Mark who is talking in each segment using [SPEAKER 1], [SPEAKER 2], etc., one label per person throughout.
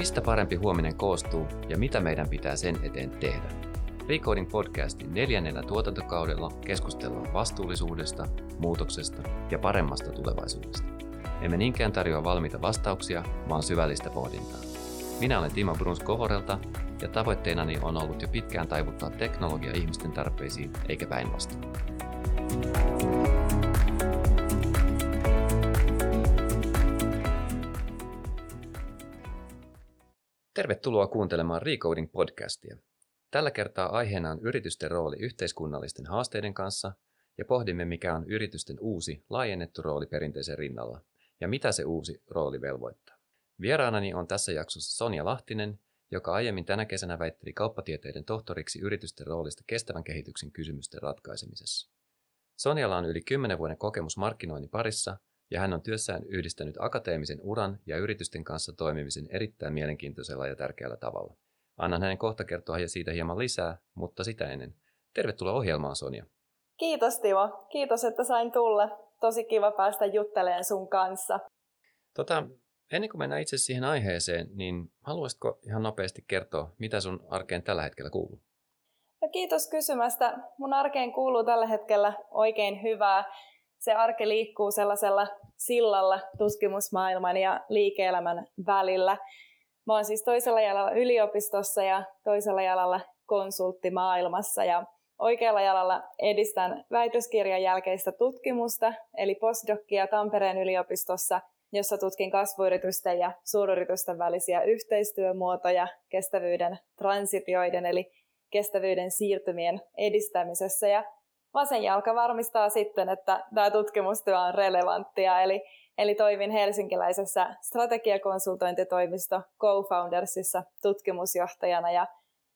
[SPEAKER 1] Mistä parempi huominen koostuu ja mitä meidän pitää sen eteen tehdä? Recoding podcastin neljännellä tuotantokaudella keskustellaan vastuullisuudesta, muutoksesta ja paremmasta tulevaisuudesta. Emme niinkään tarjoa valmiita vastauksia, vaan syvällistä pohdintaa. Minä olen Timo Bruns Kovorelta ja tavoitteenani on ollut jo pitkään taivuttaa teknologia ihmisten tarpeisiin eikä päinvastoin. Tervetuloa kuuntelemaan Recoding podcastia. Tällä kertaa aiheena on yritysten rooli yhteiskunnallisten haasteiden kanssa ja pohdimme, mikä on yritysten uusi laajennettu rooli perinteisen rinnalla ja mitä se uusi rooli velvoittaa. Vieraanani on tässä jaksossa Sonja Lahtinen, joka aiemmin tänä kesänä väitteli kauppatieteiden tohtoriksi yritysten roolista kestävän kehityksen kysymysten ratkaisemisessa. Sonjalla on yli 10 vuoden kokemus markkinoinnin parissa ja hän on työssään yhdistänyt akateemisen uran ja yritysten kanssa toimimisen erittäin mielenkiintoisella ja tärkeällä tavalla. Annan hänen kohta kertoa siitä hieman lisää, mutta sitä ennen. Tervetuloa ohjelmaan, Sonja.
[SPEAKER 2] Kiitos Timo. Kiitos, että sain tulla. Tosi kiva päästä juttelemaan sun kanssa.
[SPEAKER 1] Tota, ennen kuin mennään itse siihen aiheeseen, niin haluaisitko ihan nopeasti kertoa, mitä sun arkeen tällä hetkellä kuuluu?
[SPEAKER 2] No kiitos kysymästä. Mun arkeen kuuluu tällä hetkellä oikein hyvää se arke liikkuu sellaisella sillalla tutkimusmaailman ja liike-elämän välillä. Mä oon siis toisella jalalla yliopistossa ja toisella jalalla konsulttimaailmassa ja oikealla jalalla edistän väitöskirjan jälkeistä tutkimusta, eli postdocia Tampereen yliopistossa, jossa tutkin kasvuyritysten ja suuryritysten välisiä yhteistyömuotoja kestävyyden transitioiden eli kestävyyden siirtymien edistämisessä. Ja vasen jalka varmistaa sitten, että tämä tutkimustyö on relevanttia. Eli, eli toimin helsinkiläisessä strategiakonsultointitoimisto Co-Foundersissa tutkimusjohtajana ja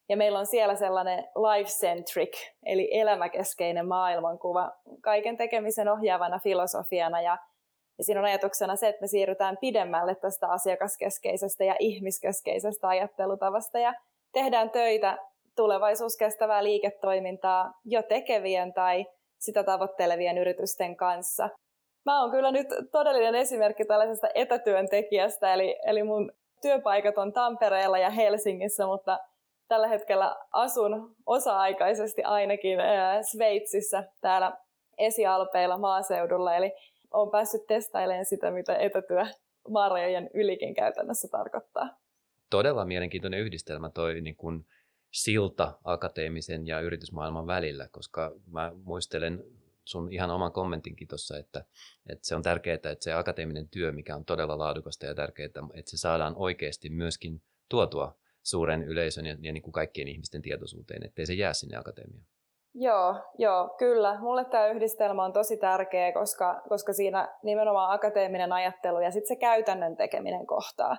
[SPEAKER 2] ja meillä on siellä sellainen life-centric, eli elämäkeskeinen maailmankuva kaiken tekemisen ohjaavana filosofiana. Ja, ja siinä on ajatuksena se, että me siirrytään pidemmälle tästä asiakaskeskeisestä ja ihmiskeskeisestä ajattelutavasta ja tehdään töitä tulevaisuuskestävää liiketoimintaa jo tekevien tai sitä tavoittelevien yritysten kanssa. Mä oon kyllä nyt todellinen esimerkki tällaisesta etätyöntekijästä, eli, eli mun työpaikat on Tampereella ja Helsingissä, mutta tällä hetkellä asun osa-aikaisesti ainakin ää, Sveitsissä täällä esialpeilla maaseudulla, eli olen päässyt testailemaan sitä, mitä etätyö marjojen ylikin käytännössä tarkoittaa.
[SPEAKER 1] Todella mielenkiintoinen yhdistelmä toi niin kun silta akateemisen ja yritysmaailman välillä, koska mä muistelen sun ihan oman kommentinkin tuossa, että, että se on tärkeää, että se akateeminen työ, mikä on todella laadukasta ja tärkeää, että se saadaan oikeasti myöskin tuotua suuren yleisön ja, ja niin kuin kaikkien ihmisten tietoisuuteen, ettei se jää sinne akatemiaan.
[SPEAKER 2] Joo, joo, kyllä. Mulle tämä yhdistelmä on tosi tärkeä, koska, koska siinä nimenomaan akateeminen ajattelu ja sitten se käytännön tekeminen kohtaa.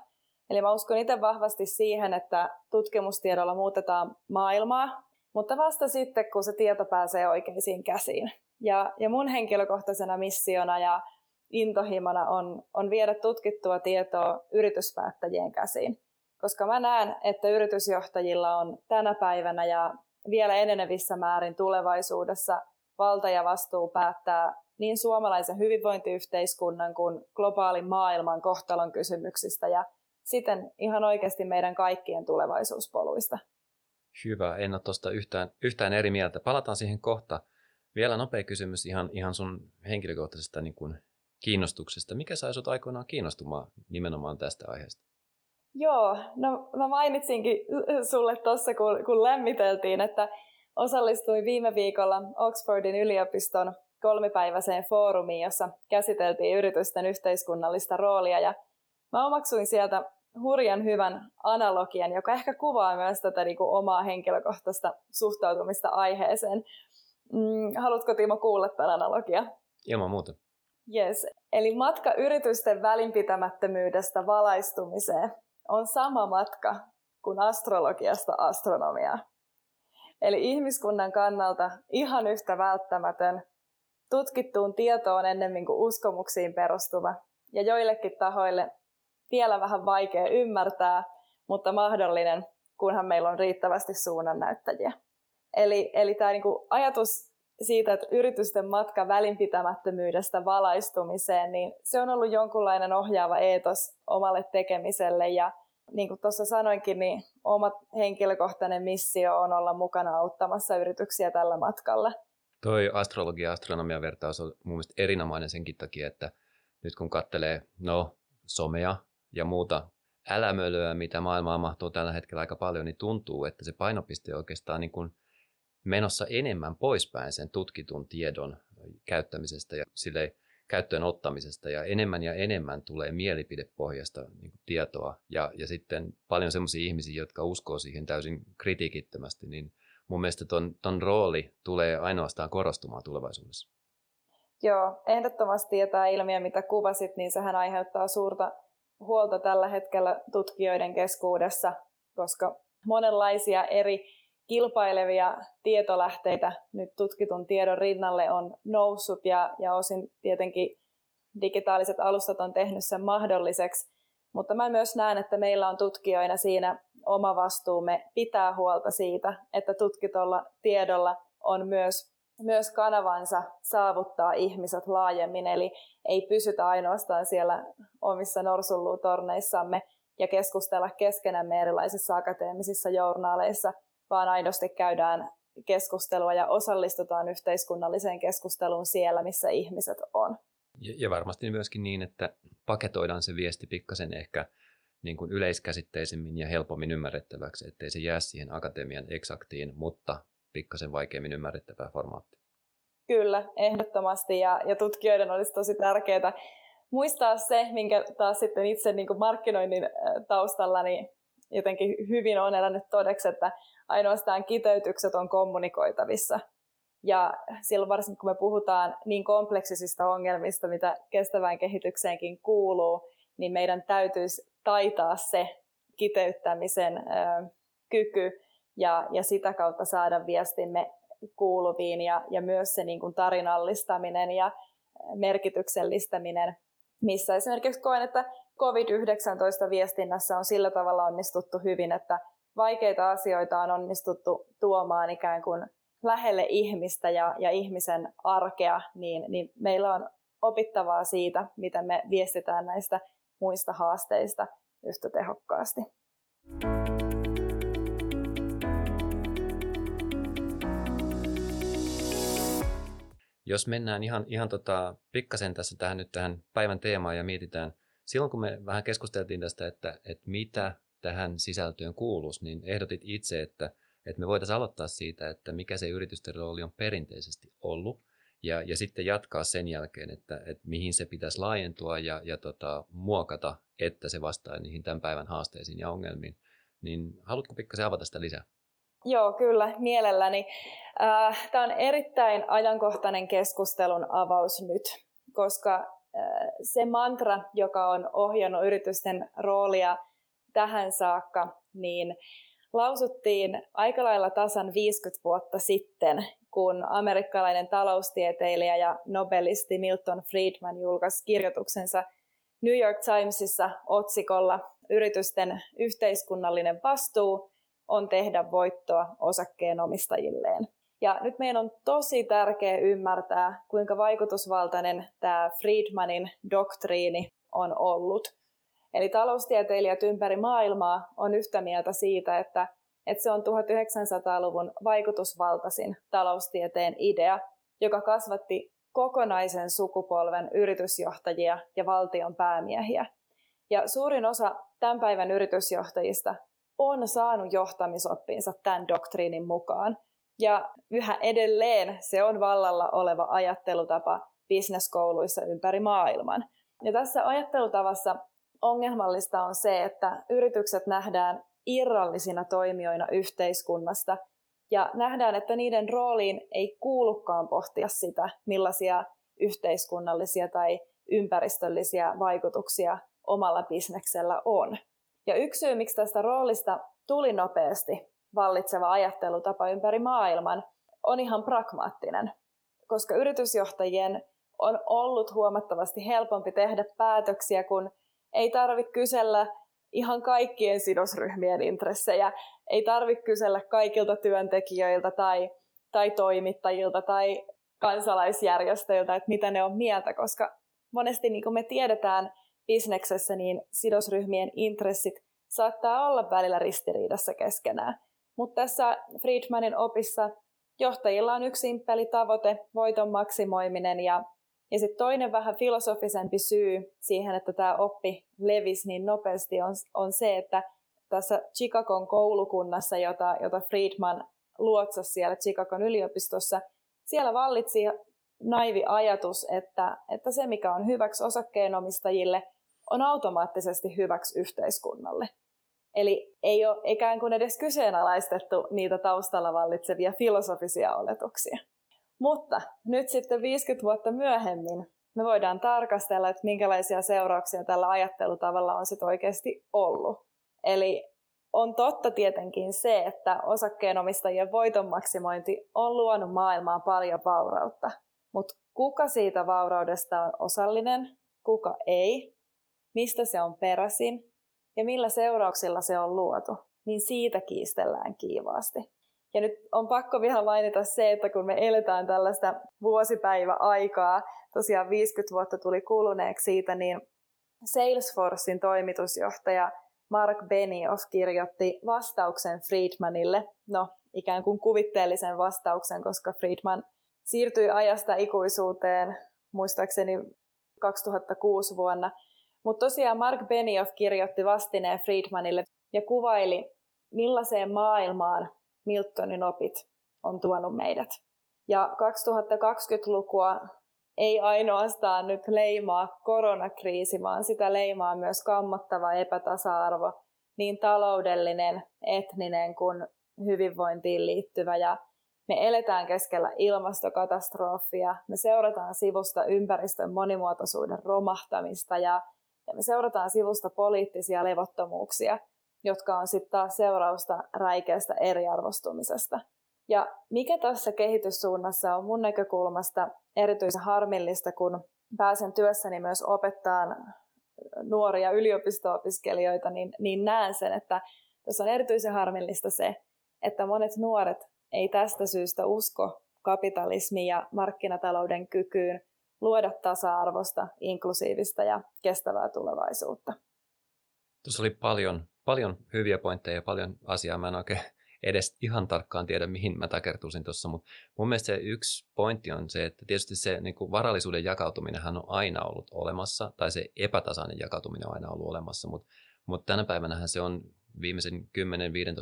[SPEAKER 2] Eli mä uskon itse vahvasti siihen, että tutkimustiedolla muutetaan maailmaa, mutta vasta sitten, kun se tieto pääsee oikeisiin käsiin. Ja, ja mun henkilökohtaisena missiona ja intohimona on, on viedä tutkittua tietoa yrityspäättäjien käsiin. Koska mä näen, että yritysjohtajilla on tänä päivänä ja vielä enenevissä määrin tulevaisuudessa valta ja vastuu päättää niin suomalaisen hyvinvointiyhteiskunnan kuin globaalin maailman kohtalon kysymyksistä ja siten ihan oikeasti meidän kaikkien tulevaisuuspoluista.
[SPEAKER 1] Hyvä, en ole tuosta yhtään, yhtään eri mieltä. Palataan siihen kohta. Vielä nopea kysymys ihan, ihan sun henkilökohtaisesta niin kuin kiinnostuksesta. Mikä sai sut aikoinaan kiinnostumaan nimenomaan tästä aiheesta?
[SPEAKER 2] Joo, no mä mainitsinkin sulle tuossa, kun, kun lämmiteltiin, että osallistuin viime viikolla Oxfordin yliopiston kolmipäiväiseen foorumiin, jossa käsiteltiin yritysten yhteiskunnallista roolia. Ja mä omaksuin sieltä hurjan hyvän analogian, joka ehkä kuvaa myös tätä niin kuin omaa henkilökohtaista suhtautumista aiheeseen. Mm, haluatko Timo kuulla tämän analogia?
[SPEAKER 1] Ilman muuta.
[SPEAKER 2] Yes. Eli matka yritysten välinpitämättömyydestä valaistumiseen on sama matka kuin astrologiasta astronomiaa. Eli ihmiskunnan kannalta ihan yhtä välttämätön, tutkittuun tietoon ennemmin kuin uskomuksiin perustuva ja joillekin tahoille vielä vähän vaikea ymmärtää, mutta mahdollinen, kunhan meillä on riittävästi suunnannäyttäjiä. Eli, eli tämä niinku ajatus siitä, että yritysten matka välinpitämättömyydestä valaistumiseen, niin se on ollut jonkunlainen ohjaava eetos omalle tekemiselle ja, niin kuin tuossa sanoinkin, niin oma henkilökohtainen missio on olla mukana auttamassa yrityksiä tällä matkalla.
[SPEAKER 1] Toi astrologia ja astronomian vertaus on mun mielestä erinomainen senkin takia, että nyt kun katselee no, somea ja muuta älämölyä, mitä maailmaa mahtuu tällä hetkellä aika paljon, niin tuntuu, että se painopiste on oikeastaan niin kuin menossa enemmän poispäin sen tutkitun tiedon käyttämisestä ja sille käyttöön ottamisesta ja enemmän ja enemmän tulee mielipidepohjasta niin kuin tietoa ja, ja sitten paljon sellaisia ihmisiä, jotka uskoo siihen täysin kritiikittömästi, niin mun mielestä ton, ton rooli tulee ainoastaan korostumaan tulevaisuudessa.
[SPEAKER 2] Joo, ehdottomasti ja tämä ilmiö, mitä kuvasit, niin sehän aiheuttaa suurta huolta tällä hetkellä tutkijoiden keskuudessa, koska monenlaisia eri kilpailevia tietolähteitä nyt tutkitun tiedon rinnalle on noussut ja, ja osin tietenkin digitaaliset alustat on tehnyt sen mahdolliseksi. Mutta mä myös näen, että meillä on tutkijoina siinä oma vastuumme pitää huolta siitä, että tutkitolla tiedolla on myös, myös kanavansa saavuttaa ihmiset laajemmin, eli ei pysytä ainoastaan siellä omissa norsulluutorneissamme ja keskustella keskenämme erilaisissa akateemisissa journaaleissa, vaan aidosti käydään keskustelua ja osallistutaan yhteiskunnalliseen keskusteluun siellä, missä ihmiset on.
[SPEAKER 1] Ja, ja varmasti myöskin niin, että paketoidaan se viesti pikkasen ehkä niin kuin yleiskäsitteisemmin ja helpommin ymmärrettäväksi, ettei se jää siihen akatemian eksaktiin, mutta pikkasen vaikeammin ymmärrettävää formaattia.
[SPEAKER 2] Kyllä, ehdottomasti. Ja, ja tutkijoiden olisi tosi tärkeää muistaa se, minkä taas sitten itse niin kuin markkinoinnin taustalla niin jotenkin hyvin on elänyt todeksi, että ainoastaan kiteytykset on kommunikoitavissa. Ja silloin varsinkin kun me puhutaan niin kompleksisista ongelmista, mitä kestävään kehitykseenkin kuuluu, niin meidän täytyisi taitaa se kiteyttämisen ö, kyky ja, ja sitä kautta saada viestimme kuuluviin ja, ja myös se niin kuin tarinallistaminen ja merkityksellistäminen, missä esimerkiksi koen, että COVID-19-viestinnässä on sillä tavalla onnistuttu hyvin, että vaikeita asioita on onnistuttu tuomaan ikään kuin lähelle ihmistä ja, ja ihmisen arkea, niin, niin meillä on opittavaa siitä, miten me viestitään näistä muista haasteista yhtä tehokkaasti.
[SPEAKER 1] Jos mennään ihan, ihan tota, pikkasen tässä tähän nyt tähän päivän teemaan ja mietitään, silloin kun me vähän keskusteltiin tästä, että, että mitä tähän sisältöön kuuluisi, niin ehdotit itse, että, että me voitaisiin aloittaa siitä, että mikä se yritysten rooli on perinteisesti ollut, ja, ja sitten jatkaa sen jälkeen, että, että mihin se pitäisi laajentua ja, ja tota, muokata, että se vastaa niihin tämän päivän haasteisiin ja ongelmiin. Niin haluatko pikkasen avata sitä lisää?
[SPEAKER 2] Joo, kyllä, mielelläni. Äh, Tämä on erittäin ajankohtainen keskustelun avaus nyt, koska äh, se mantra, joka on ohjannut yritysten roolia tähän saakka, niin lausuttiin aika lailla tasan 50 vuotta sitten, kun amerikkalainen taloustieteilijä ja nobelisti Milton Friedman julkaisi kirjoituksensa New York Timesissa otsikolla Yritysten yhteiskunnallinen vastuu on tehdä voittoa osakkeenomistajilleen. Ja nyt meidän on tosi tärkeää ymmärtää, kuinka vaikutusvaltainen tämä Friedmanin doktriini on ollut. Eli taloustieteilijät ympäri maailmaa on yhtä mieltä siitä, että, että se on 1900-luvun vaikutusvaltaisin taloustieteen idea, joka kasvatti kokonaisen sukupolven yritysjohtajia ja valtion päämiehiä. Ja suurin osa tämän päivän yritysjohtajista on saanut johtamisoppinsa tämän doktriinin mukaan. Ja yhä edelleen se on vallalla oleva ajattelutapa bisneskouluissa ympäri maailman. Ja tässä ajattelutavassa ongelmallista on se, että yritykset nähdään irrallisina toimijoina yhteiskunnasta ja nähdään, että niiden rooliin ei kuulukaan pohtia sitä, millaisia yhteiskunnallisia tai ympäristöllisiä vaikutuksia omalla bisneksellä on. Ja yksi syy, miksi tästä roolista tuli nopeasti vallitseva ajattelutapa ympäri maailman, on ihan pragmaattinen, koska yritysjohtajien on ollut huomattavasti helpompi tehdä päätöksiä, kun ei tarvitse kysellä ihan kaikkien sidosryhmien intressejä, ei tarvitse kysellä kaikilta työntekijöiltä tai, tai toimittajilta tai kansalaisjärjestöiltä, että mitä ne on mieltä, koska monesti niin kuin me tiedetään bisneksessä, niin sidosryhmien intressit saattaa olla välillä ristiriidassa keskenään. Mutta tässä Friedmanin opissa johtajilla on yksi simppeli tavoite, voiton maksimoiminen ja, ja sitten toinen vähän filosofisempi syy siihen, että tämä oppi levisi niin nopeasti on, on se, että tässä Chicagon koulukunnassa, jota, jota Friedman luotsasi siellä Chicagon yliopistossa, siellä vallitsi naivi ajatus, että, että se mikä on hyväksi osakkeenomistajille, on automaattisesti hyväksi yhteiskunnalle. Eli ei ole ikään kuin edes kyseenalaistettu niitä taustalla vallitsevia filosofisia oletuksia. Mutta nyt sitten 50 vuotta myöhemmin me voidaan tarkastella, että minkälaisia seurauksia tällä ajattelutavalla on sitten oikeasti ollut. Eli on totta tietenkin se, että osakkeenomistajien voiton maksimointi on luonut maailmaan paljon vaurautta. Mutta kuka siitä vauraudesta on osallinen, kuka ei, mistä se on peräisin ja millä seurauksilla se on luotu, niin siitä kiistellään kiivaasti. Ja nyt on pakko vielä mainita se, että kun me eletään tällaista vuosipäiväaikaa, tosiaan 50 vuotta tuli kuluneeksi siitä, niin Salesforcein toimitusjohtaja Mark Benioff kirjoitti vastauksen Friedmanille, no ikään kuin kuvitteellisen vastauksen, koska Friedman siirtyi ajasta ikuisuuteen muistaakseni 2006 vuonna. Mutta tosiaan Mark Benioff kirjoitti vastineen Friedmanille ja kuvaili, millaiseen maailmaan Miltonin opit on tuonut meidät. Ja 2020-lukua ei ainoastaan nyt leimaa koronakriisi, vaan sitä leimaa myös kammottava epätasa-arvo, niin taloudellinen, etninen kuin hyvinvointiin liittyvä. Ja me eletään keskellä ilmastokatastrofia, me seurataan sivusta ympäristön monimuotoisuuden romahtamista ja, ja me seurataan sivusta poliittisia levottomuuksia, jotka on sitten taas seurausta räikeästä eriarvostumisesta. Ja mikä tässä kehityssuunnassa on mun näkökulmasta erityisen harmillista, kun pääsen työssäni myös opettaa nuoria yliopisto-opiskelijoita, niin, niin näen sen, että tässä on erityisen harmillista se, että monet nuoret ei tästä syystä usko kapitalismi ja markkinatalouden kykyyn luoda tasa-arvosta, inklusiivista ja kestävää tulevaisuutta.
[SPEAKER 1] Tuossa oli paljon, paljon hyviä pointteja ja paljon asiaa. Mä en oikein edes ihan tarkkaan tiedä, mihin mä takertuisin tuossa, mutta mun mielestä se yksi pointti on se, että tietysti se niin kuin varallisuuden jakautuminenhan on aina ollut olemassa, tai se epätasainen jakautuminen on aina ollut olemassa, mutta, mutta tänä päivänä se on viimeisen 10-15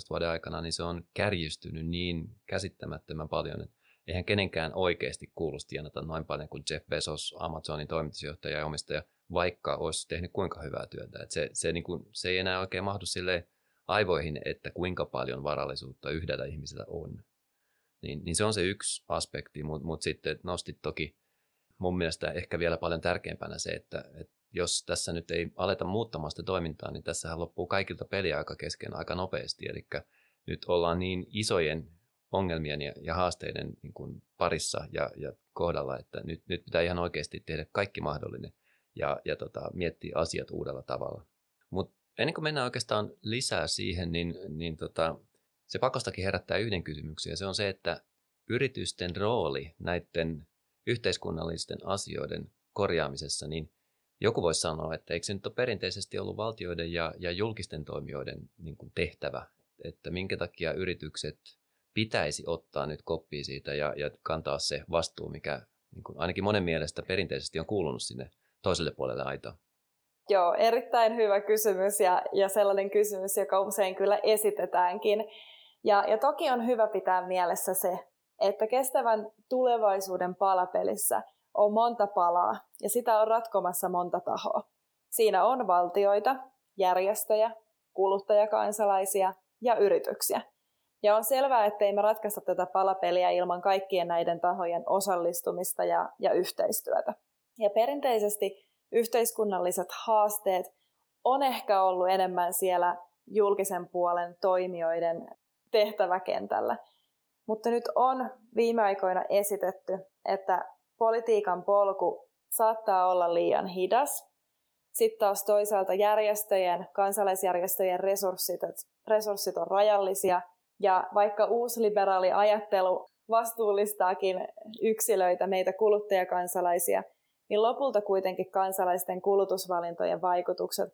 [SPEAKER 1] vuoden aikana, niin se on kärjistynyt niin käsittämättömän paljon, että eihän kenenkään oikeasti kuulu tienata noin paljon kuin Jeff Bezos, Amazonin toimitusjohtaja ja omistaja, vaikka olisi tehnyt kuinka hyvää työtä. Että se, se, niin kuin, se ei enää oikein mahdu silleen aivoihin, että kuinka paljon varallisuutta yhdellä ihmisellä on. Niin, niin se on se yksi aspekti, mutta mut sitten nostit toki mun mielestä ehkä vielä paljon tärkeämpänä se, että, että jos tässä nyt ei aleta muuttamaan sitä toimintaa, niin tässähän loppuu kaikilta peliaika kesken aika nopeasti. Eli nyt ollaan niin isojen ongelmien ja, ja haasteiden niin kuin parissa ja, ja kohdalla, että nyt, nyt pitää ihan oikeasti tehdä kaikki mahdollinen ja, ja tota, miettiä asiat uudella tavalla. Mutta ennen kuin mennään oikeastaan lisää siihen, niin, niin tota, se pakostakin herättää yhden kysymyksen, ja se on se, että yritysten rooli näiden yhteiskunnallisten asioiden korjaamisessa, niin joku voisi sanoa, että eikö se nyt ole perinteisesti ollut valtioiden ja, ja julkisten toimijoiden niin kuin tehtävä, että minkä takia yritykset pitäisi ottaa nyt koppia siitä ja, ja kantaa se vastuu, mikä niin kuin ainakin monen mielestä perinteisesti on kuulunut sinne toiselle puolelle aitoa.
[SPEAKER 2] Joo, erittäin hyvä kysymys ja, ja sellainen kysymys, joka usein kyllä esitetäänkin. Ja, ja toki on hyvä pitää mielessä se, että kestävän tulevaisuuden palapelissä on monta palaa ja sitä on ratkomassa monta tahoa. Siinä on valtioita, järjestöjä, kuluttajakansalaisia ja yrityksiä. Ja on selvää, ettei me ratkaista tätä palapeliä ilman kaikkien näiden tahojen osallistumista ja, ja yhteistyötä. Ja perinteisesti yhteiskunnalliset haasteet on ehkä ollut enemmän siellä julkisen puolen toimijoiden tehtäväkentällä. Mutta nyt on viime aikoina esitetty, että politiikan polku saattaa olla liian hidas. Sitten taas toisaalta järjestöjen, kansalaisjärjestöjen resurssit, resurssit on rajallisia. Ja vaikka uusliberaali ajattelu vastuullistaakin yksilöitä, meitä kuluttajakansalaisia, niin lopulta kuitenkin kansalaisten kulutusvalintojen vaikutukset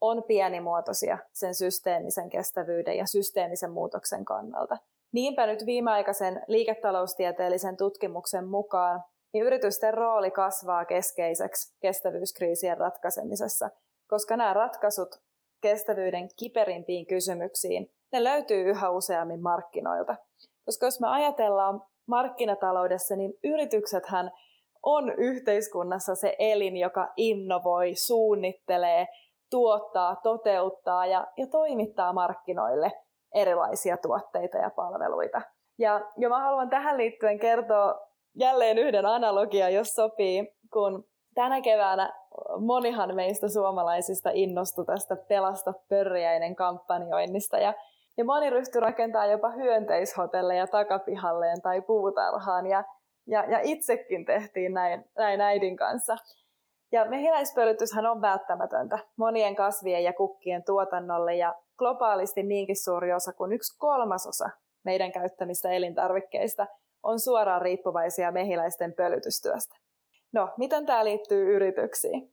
[SPEAKER 2] on pienimuotoisia sen systeemisen kestävyyden ja systeemisen muutoksen kannalta. Niinpä nyt viimeaikaisen liiketaloustieteellisen tutkimuksen mukaan niin yritysten rooli kasvaa keskeiseksi kestävyyskriisien ratkaisemisessa, koska nämä ratkaisut kestävyyden kiperimpiin kysymyksiin, ne löytyy yhä useammin markkinoilta. Koska jos me ajatellaan markkinataloudessa, niin yrityksethän on yhteiskunnassa se elin, joka innovoi, suunnittelee, tuottaa, toteuttaa ja, ja toimittaa markkinoille erilaisia tuotteita ja palveluita. Ja, ja mä haluan tähän liittyen kertoa jälleen yhden analogian, jos sopii, kun tänä keväänä monihan meistä suomalaisista innostui tästä Pelasta pörjäinen kampanjoinnista ja, ja moni ryhtyi rakentaa jopa hyönteishotelleja takapihalleen tai puutarhaan ja, ja, ja itsekin tehtiin näin, näin äidin kanssa. Ja mehiläispölytyshän on välttämätöntä monien kasvien ja kukkien tuotannolle ja globaalisti niinkin suuri osa kuin yksi kolmasosa meidän käyttämistä elintarvikkeista on suoraan riippuvaisia mehiläisten pölytystyöstä. No, miten tämä liittyy yrityksiin?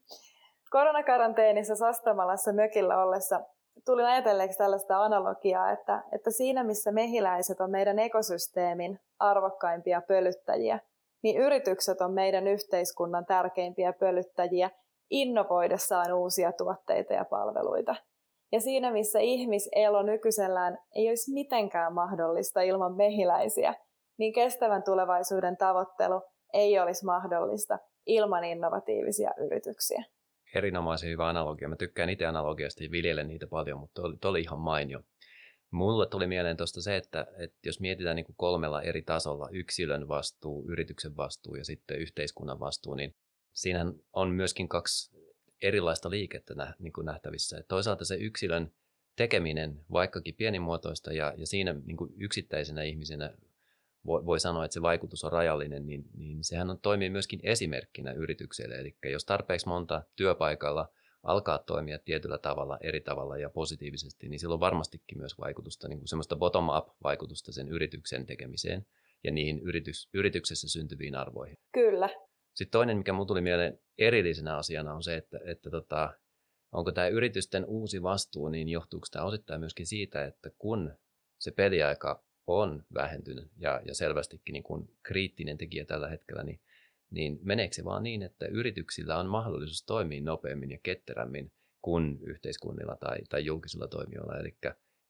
[SPEAKER 2] Koronakaranteenissa Sastamalassa mökillä ollessa tulin ajatelleeksi tällaista analogiaa, että, että siinä missä mehiläiset on meidän ekosysteemin arvokkaimpia pölyttäjiä, niin yritykset on meidän yhteiskunnan tärkeimpiä pölyttäjiä innovoidessaan uusia tuotteita ja palveluita. Ja siinä missä ihmiselo nykyisellään ei olisi mitenkään mahdollista ilman mehiläisiä, niin kestävän tulevaisuuden tavoittelu ei olisi mahdollista ilman innovatiivisia yrityksiä.
[SPEAKER 1] Erinomaisen hyvä analogia. Mä tykkään itse analogiasta ja viljelen niitä paljon, mutta oli, oli ihan mainio. Mulle tuli mieleen tuosta se, että, että jos mietitään niin kuin kolmella eri tasolla, yksilön vastuu, yrityksen vastuu ja sitten yhteiskunnan vastuu, niin siinä on myöskin kaksi erilaista liikettä nä, niin kuin nähtävissä. Et toisaalta se yksilön tekeminen, vaikkakin pienimuotoista ja, ja siinä niin kuin yksittäisenä ihmisenä voi, voi sanoa, että se vaikutus on rajallinen, niin, niin sehän on, toimii myöskin esimerkkinä yritykselle. Eli jos tarpeeksi monta työpaikalla alkaa toimia tietyllä tavalla, eri tavalla ja positiivisesti, niin silloin varmastikin myös vaikutusta, niin kuin semmoista bottom-up-vaikutusta sen yrityksen tekemiseen ja niihin yritys, yrityksessä syntyviin arvoihin.
[SPEAKER 2] Kyllä.
[SPEAKER 1] Sitten toinen, mikä mulle tuli mieleen erillisenä asiana, on se, että, että tota, onko tämä yritysten uusi vastuu, niin johtuuko tämä osittain myöskin siitä, että kun se peliaika on vähentynyt ja, ja selvästikin niin kuin kriittinen tekijä tällä hetkellä, niin, niin meneekö se vaan niin, että yrityksillä on mahdollisuus toimia nopeammin ja ketterämmin kuin yhteiskunnilla tai, tai julkisilla toimijoilla. Eli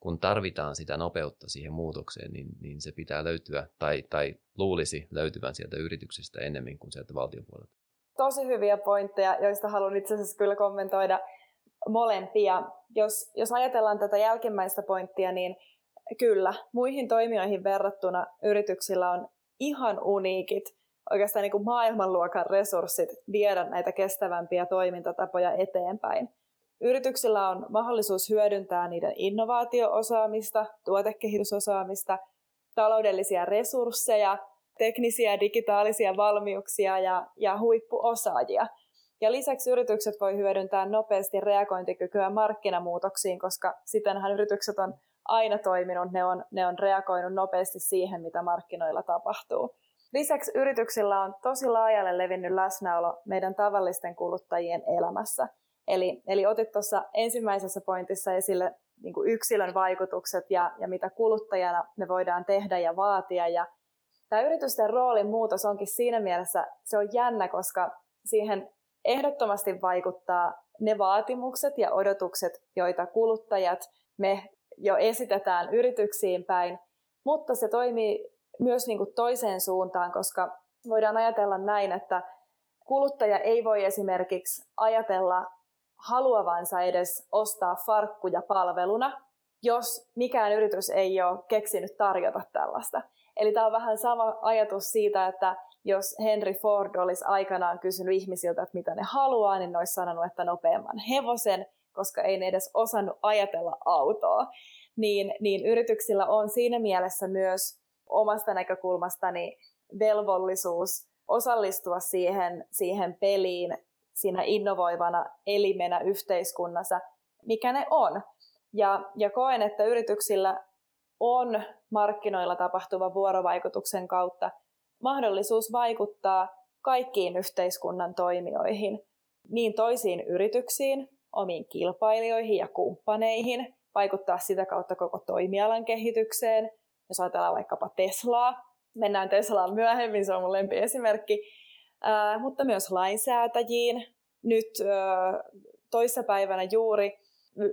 [SPEAKER 1] kun tarvitaan sitä nopeutta siihen muutokseen, niin, niin se pitää löytyä tai, tai luulisi löytyvän sieltä yrityksestä ennemmin kuin sieltä valtiopuolelta.
[SPEAKER 2] Tosi hyviä pointteja, joista haluan itse asiassa kyllä kommentoida molempia. Jos, jos ajatellaan tätä jälkimmäistä pointtia, niin Kyllä, muihin toimijoihin verrattuna yrityksillä on ihan uniikit, oikeastaan niin kuin maailmanluokan resurssit viedä näitä kestävämpiä toimintatapoja eteenpäin. Yrityksillä on mahdollisuus hyödyntää niiden innovaatioosaamista, tuotekehitysosaamista, taloudellisia resursseja, teknisiä digitaalisia valmiuksia ja, ja huippuosaajia. Ja lisäksi yritykset voi hyödyntää nopeasti reagointikykyä markkinamuutoksiin, koska sitenhän yritykset on aina toiminut, ne on, ne on reagoinut nopeasti siihen, mitä markkinoilla tapahtuu. Lisäksi yrityksillä on tosi laajalle levinnyt läsnäolo meidän tavallisten kuluttajien elämässä. Eli, eli otit tuossa ensimmäisessä pointissa esille niin kuin yksilön vaikutukset ja, ja mitä kuluttajana me voidaan tehdä ja vaatia. Ja tämä yritysten roolin muutos onkin siinä mielessä, se on jännä, koska siihen ehdottomasti vaikuttaa ne vaatimukset ja odotukset, joita kuluttajat, me jo esitetään yrityksiin päin, mutta se toimii myös niin kuin toiseen suuntaan, koska voidaan ajatella näin, että kuluttaja ei voi esimerkiksi ajatella haluavansa edes ostaa farkkuja palveluna, jos mikään yritys ei ole keksinyt tarjota tällaista. Eli tämä on vähän sama ajatus siitä, että jos Henry Ford olisi aikanaan kysynyt ihmisiltä, että mitä ne haluaa, niin ne olisi sanonut, että nopeamman hevosen, koska ei ne edes osannut ajatella autoa, niin, niin yrityksillä on siinä mielessä myös omasta näkökulmastani velvollisuus osallistua siihen, siihen peliin siinä innovoivana elimenä yhteiskunnassa, mikä ne on. Ja, ja koen, että yrityksillä on markkinoilla tapahtuvan vuorovaikutuksen kautta mahdollisuus vaikuttaa kaikkiin yhteiskunnan toimijoihin, niin toisiin yrityksiin, omiin kilpailijoihin ja kumppaneihin, vaikuttaa sitä kautta koko toimialan kehitykseen. Jos ajatellaan vaikkapa Teslaa, mennään Teslaan myöhemmin, se on mun lempiesimerkki, ää, mutta myös lainsäätäjiin. Nyt ää, toissapäivänä juuri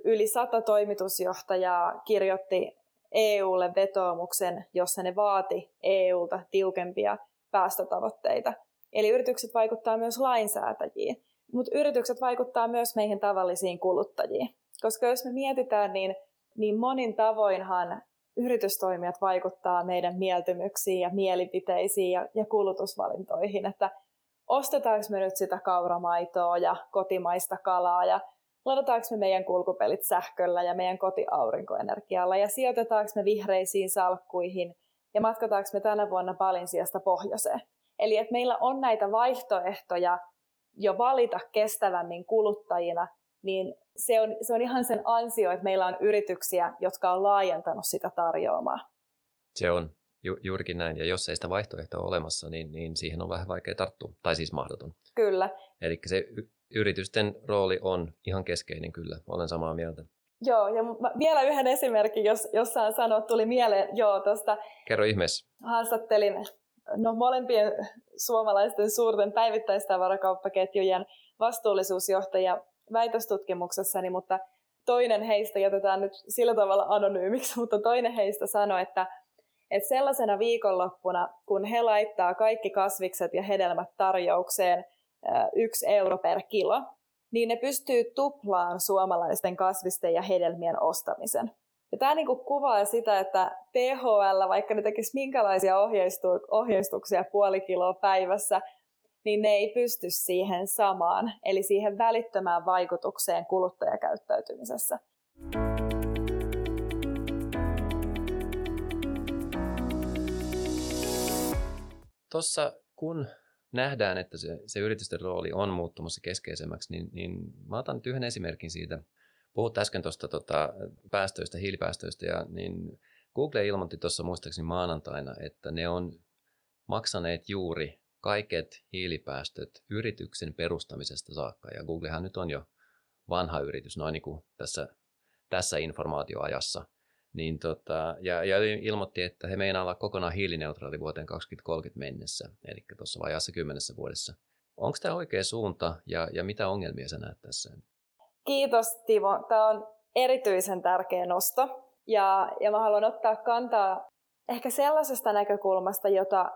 [SPEAKER 2] yli sata toimitusjohtajaa kirjoitti EUlle vetoomuksen, jossa ne vaati EUlta tiukempia päästötavoitteita. Eli yritykset vaikuttaa myös lainsäätäjiin, mutta yritykset vaikuttaa myös meihin tavallisiin kuluttajiin. Koska jos me mietitään, niin, niin monin tavoinhan yritystoimijat vaikuttaa meidän mieltymyksiin ja mielipiteisiin ja, ja kulutusvalintoihin, että ostetaanko me nyt sitä kauramaitoa ja kotimaista kalaa ja ladataanko me meidän kulkupelit sähköllä ja meidän kotiaurinkoenergialla ja sijoitetaanko me vihreisiin salkkuihin ja matkataanko me tänä vuonna Balin sijasta pohjoiseen. Eli että meillä on näitä vaihtoehtoja jo valita kestävämmin kuluttajina, niin se on, se on ihan sen ansio, että meillä on yrityksiä, jotka on laajentanut sitä tarjoamaa.
[SPEAKER 1] Se on ju, juurikin näin, ja jos ei sitä vaihtoehtoa ole olemassa, niin, niin siihen on vähän vaikea tarttua, tai siis mahdoton.
[SPEAKER 2] Kyllä.
[SPEAKER 1] Eli se yritysten rooli on ihan keskeinen kyllä, olen samaa mieltä.
[SPEAKER 2] Joo, ja mä vielä yhden esimerkin, jos jossain sanoa, tuli mieleen, joo, tuosta...
[SPEAKER 1] Kerro ihmeessä.
[SPEAKER 2] Haastattelin no, molempien suomalaisten suurten päivittäistavarakauppaketjujen vastuullisuusjohtaja väitöstutkimuksessani, mutta toinen heistä jätetään nyt sillä tavalla anonyymiksi, mutta toinen heistä sanoi, että, että sellaisena viikonloppuna, kun he laittaa kaikki kasvikset ja hedelmät tarjoukseen yksi euro per kilo, niin ne pystyy tuplaan suomalaisten kasvisten ja hedelmien ostamisen. Ja tämä niinku kuvaa sitä, että THL, vaikka ne tekisi minkälaisia ohjeistu- ohjeistuksia puoli kiloa päivässä, niin ne ei pysty siihen samaan, eli siihen välittömään vaikutukseen kuluttajakäyttäytymisessä.
[SPEAKER 1] Tuossa kun nähdään, että se, se yritysten rooli on muuttumassa keskeisemmäksi, niin, niin mä otan nyt yhden esimerkin siitä. Puhut äsken tuosta tota, päästöistä, hiilipäästöistä, ja niin Google ilmoitti tuossa muistaakseni maanantaina, että ne on maksaneet juuri kaiket hiilipäästöt yrityksen perustamisesta saakka. Ja Googlehan nyt on jo vanha yritys noin niin kuin tässä, tässä informaatioajassa. Niin tota, ja, ja ilmoitti, että he meinaa olla kokonaan hiilineutraali vuoteen 2030 mennessä, eli tuossa vajaassa kymmenessä vuodessa. Onko tämä oikea suunta ja, ja mitä ongelmia sä näet tässä?
[SPEAKER 2] Kiitos Timo. Tämä on erityisen tärkeä nosto. Ja, ja mä haluan ottaa kantaa ehkä sellaisesta näkökulmasta, jota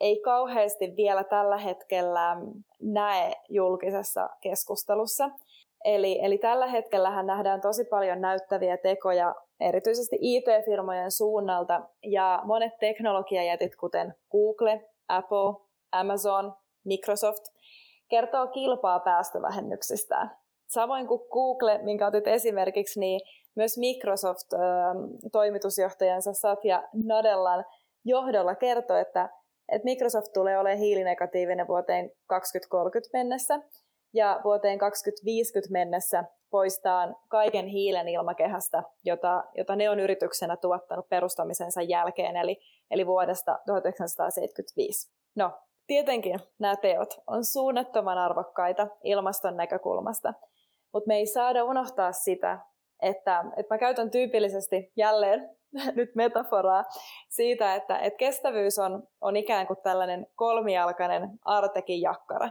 [SPEAKER 2] ei kauheasti vielä tällä hetkellä näe julkisessa keskustelussa. Eli, eli tällä hetkellä nähdään tosi paljon näyttäviä tekoja erityisesti IT-firmojen suunnalta ja monet teknologiajätit kuten Google, Apple, Amazon, Microsoft kertoo kilpaa päästövähennyksistään. Samoin kuin Google, minkä otit esimerkiksi, niin myös Microsoft toimitusjohtajansa Satya Nadellan johdolla kertoo, että että Microsoft tulee olemaan hiilinegatiivinen vuoteen 2030 mennessä ja vuoteen 2050 mennessä poistaa kaiken hiilen ilmakehästä, jota, jota ne on yrityksenä tuottanut perustamisensa jälkeen, eli, eli vuodesta 1975. No, tietenkin nämä teot on suunnattoman arvokkaita ilmaston näkökulmasta, mutta me ei saada unohtaa sitä, että, että mä käytän tyypillisesti jälleen nyt metaforaa siitä, että, että kestävyys on, on ikään kuin tällainen kolmijalkainen artekin jakkara.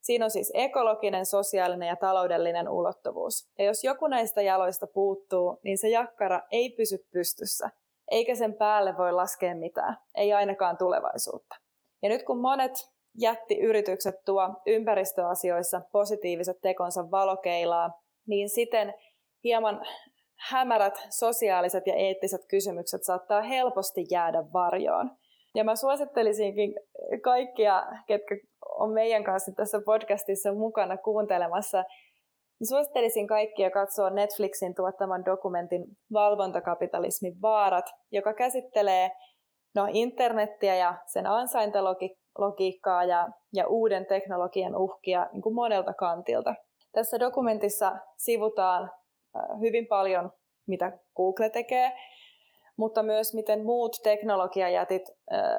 [SPEAKER 2] Siinä on siis ekologinen, sosiaalinen ja taloudellinen ulottuvuus. Ja jos joku näistä jaloista puuttuu, niin se jakkara ei pysy pystyssä, eikä sen päälle voi laskea mitään, ei ainakaan tulevaisuutta. Ja nyt kun monet jättiyritykset tuo ympäristöasioissa positiiviset tekonsa valokeilaa, niin siten hieman hämärät sosiaaliset ja eettiset kysymykset saattaa helposti jäädä varjoon. Ja mä suosittelisinkin kaikkia, ketkä on meidän kanssa tässä podcastissa mukana kuuntelemassa, niin suosittelisin kaikkia katsoa Netflixin tuottaman dokumentin Valvontakapitalismin vaarat, joka käsittelee no, internettiä ja sen ansaintalogiikkaa ja, ja uuden teknologian uhkia niin kuin monelta kantilta. Tässä dokumentissa sivutaan hyvin paljon, mitä Google tekee, mutta myös miten muut teknologiajätit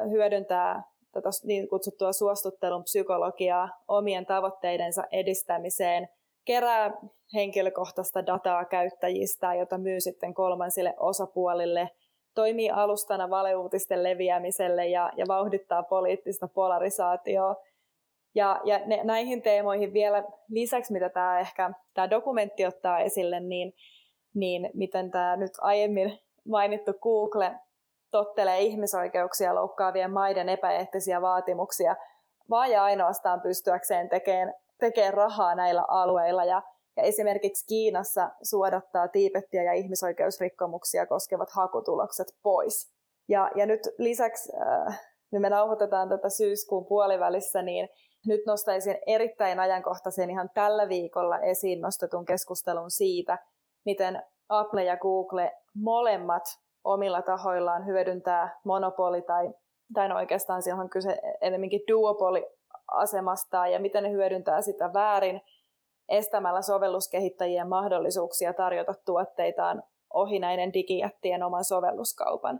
[SPEAKER 2] hyödyntää tätä niin kutsuttua suostuttelun psykologiaa omien tavoitteidensa edistämiseen kerää henkilökohtaista dataa käyttäjistä, jota myy sitten kolmansille osapuolille, toimii alustana valeuutisten leviämiselle ja, ja vauhdittaa poliittista polarisaatioa. Ja, ja ne, näihin teemoihin vielä lisäksi, mitä tämä ehkä tämä dokumentti ottaa esille, niin, niin miten tämä nyt aiemmin mainittu Google tottelee ihmisoikeuksia loukkaavien maiden epäeettisiä vaatimuksia vaan ja ainoastaan pystyäkseen tekemään, tekemään rahaa näillä alueilla. Ja, ja esimerkiksi Kiinassa suodattaa Tiipettiä ja ihmisoikeusrikkomuksia koskevat hakutulokset pois. Ja, ja nyt lisäksi, äh, nyt me nauhoitetaan tätä syyskuun puolivälissä, niin nyt nostaisin erittäin ajankohtaisen ihan tällä viikolla esiin nostetun keskustelun siitä, miten Apple ja Google molemmat omilla tahoillaan hyödyntää monopoli- tai, tai no oikeastaan siellä on kyse enemmänkin duopoli-asemasta ja miten ne hyödyntää sitä väärin estämällä sovelluskehittäjien mahdollisuuksia tarjota tuotteitaan ohi näiden digijättien oman sovelluskaupan.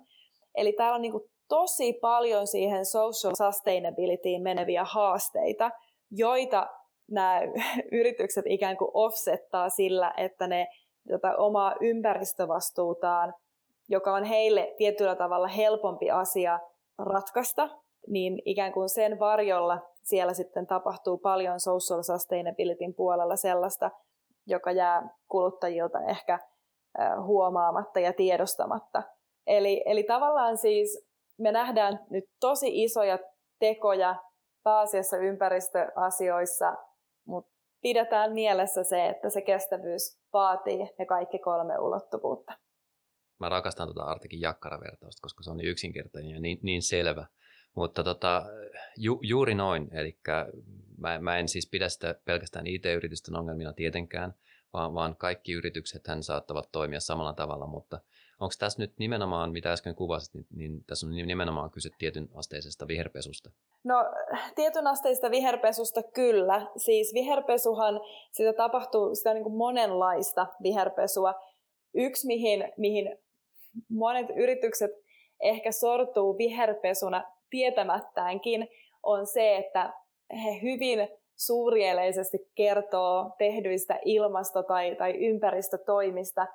[SPEAKER 2] Eli täällä on niin kuin tosi paljon siihen social sustainabilityin meneviä haasteita, joita nämä yritykset ikään kuin offsettaa sillä, että ne tätä omaa ympäristövastuutaan, joka on heille tietyllä tavalla helpompi asia ratkaista, niin ikään kuin sen varjolla siellä sitten tapahtuu paljon social sustainabilityn puolella sellaista, joka jää kuluttajilta ehkä huomaamatta ja tiedostamatta. Eli, eli tavallaan siis me nähdään nyt tosi isoja tekoja pääasiassa ympäristöasioissa, mutta pidetään mielessä se, että se kestävyys vaatii ne kaikki kolme ulottuvuutta.
[SPEAKER 1] Mä rakastan tuota Artikin jakkaravertausta, koska se on niin yksinkertainen ja niin, niin selvä. Mutta tota, ju, juuri noin, eli mä, mä en siis pidä sitä pelkästään IT-yritysten ongelmina tietenkään, vaan, vaan kaikki yritykset hän saattavat toimia samalla tavalla, mutta onko tässä nyt nimenomaan, mitä äsken kuvasit, niin, niin tässä on nimenomaan kyse tietyn asteisesta viherpesusta?
[SPEAKER 2] No tietyn asteista viherpesusta kyllä. Siis viherpesuhan, sitä tapahtuu sitä niin kuin monenlaista viherpesua. Yksi, mihin, mihin monet yritykset ehkä sortuu viherpesuna tietämättäänkin, on se, että he hyvin suurieleisesti kertoo tehdyistä ilmasto- tai, tai ympäristötoimista,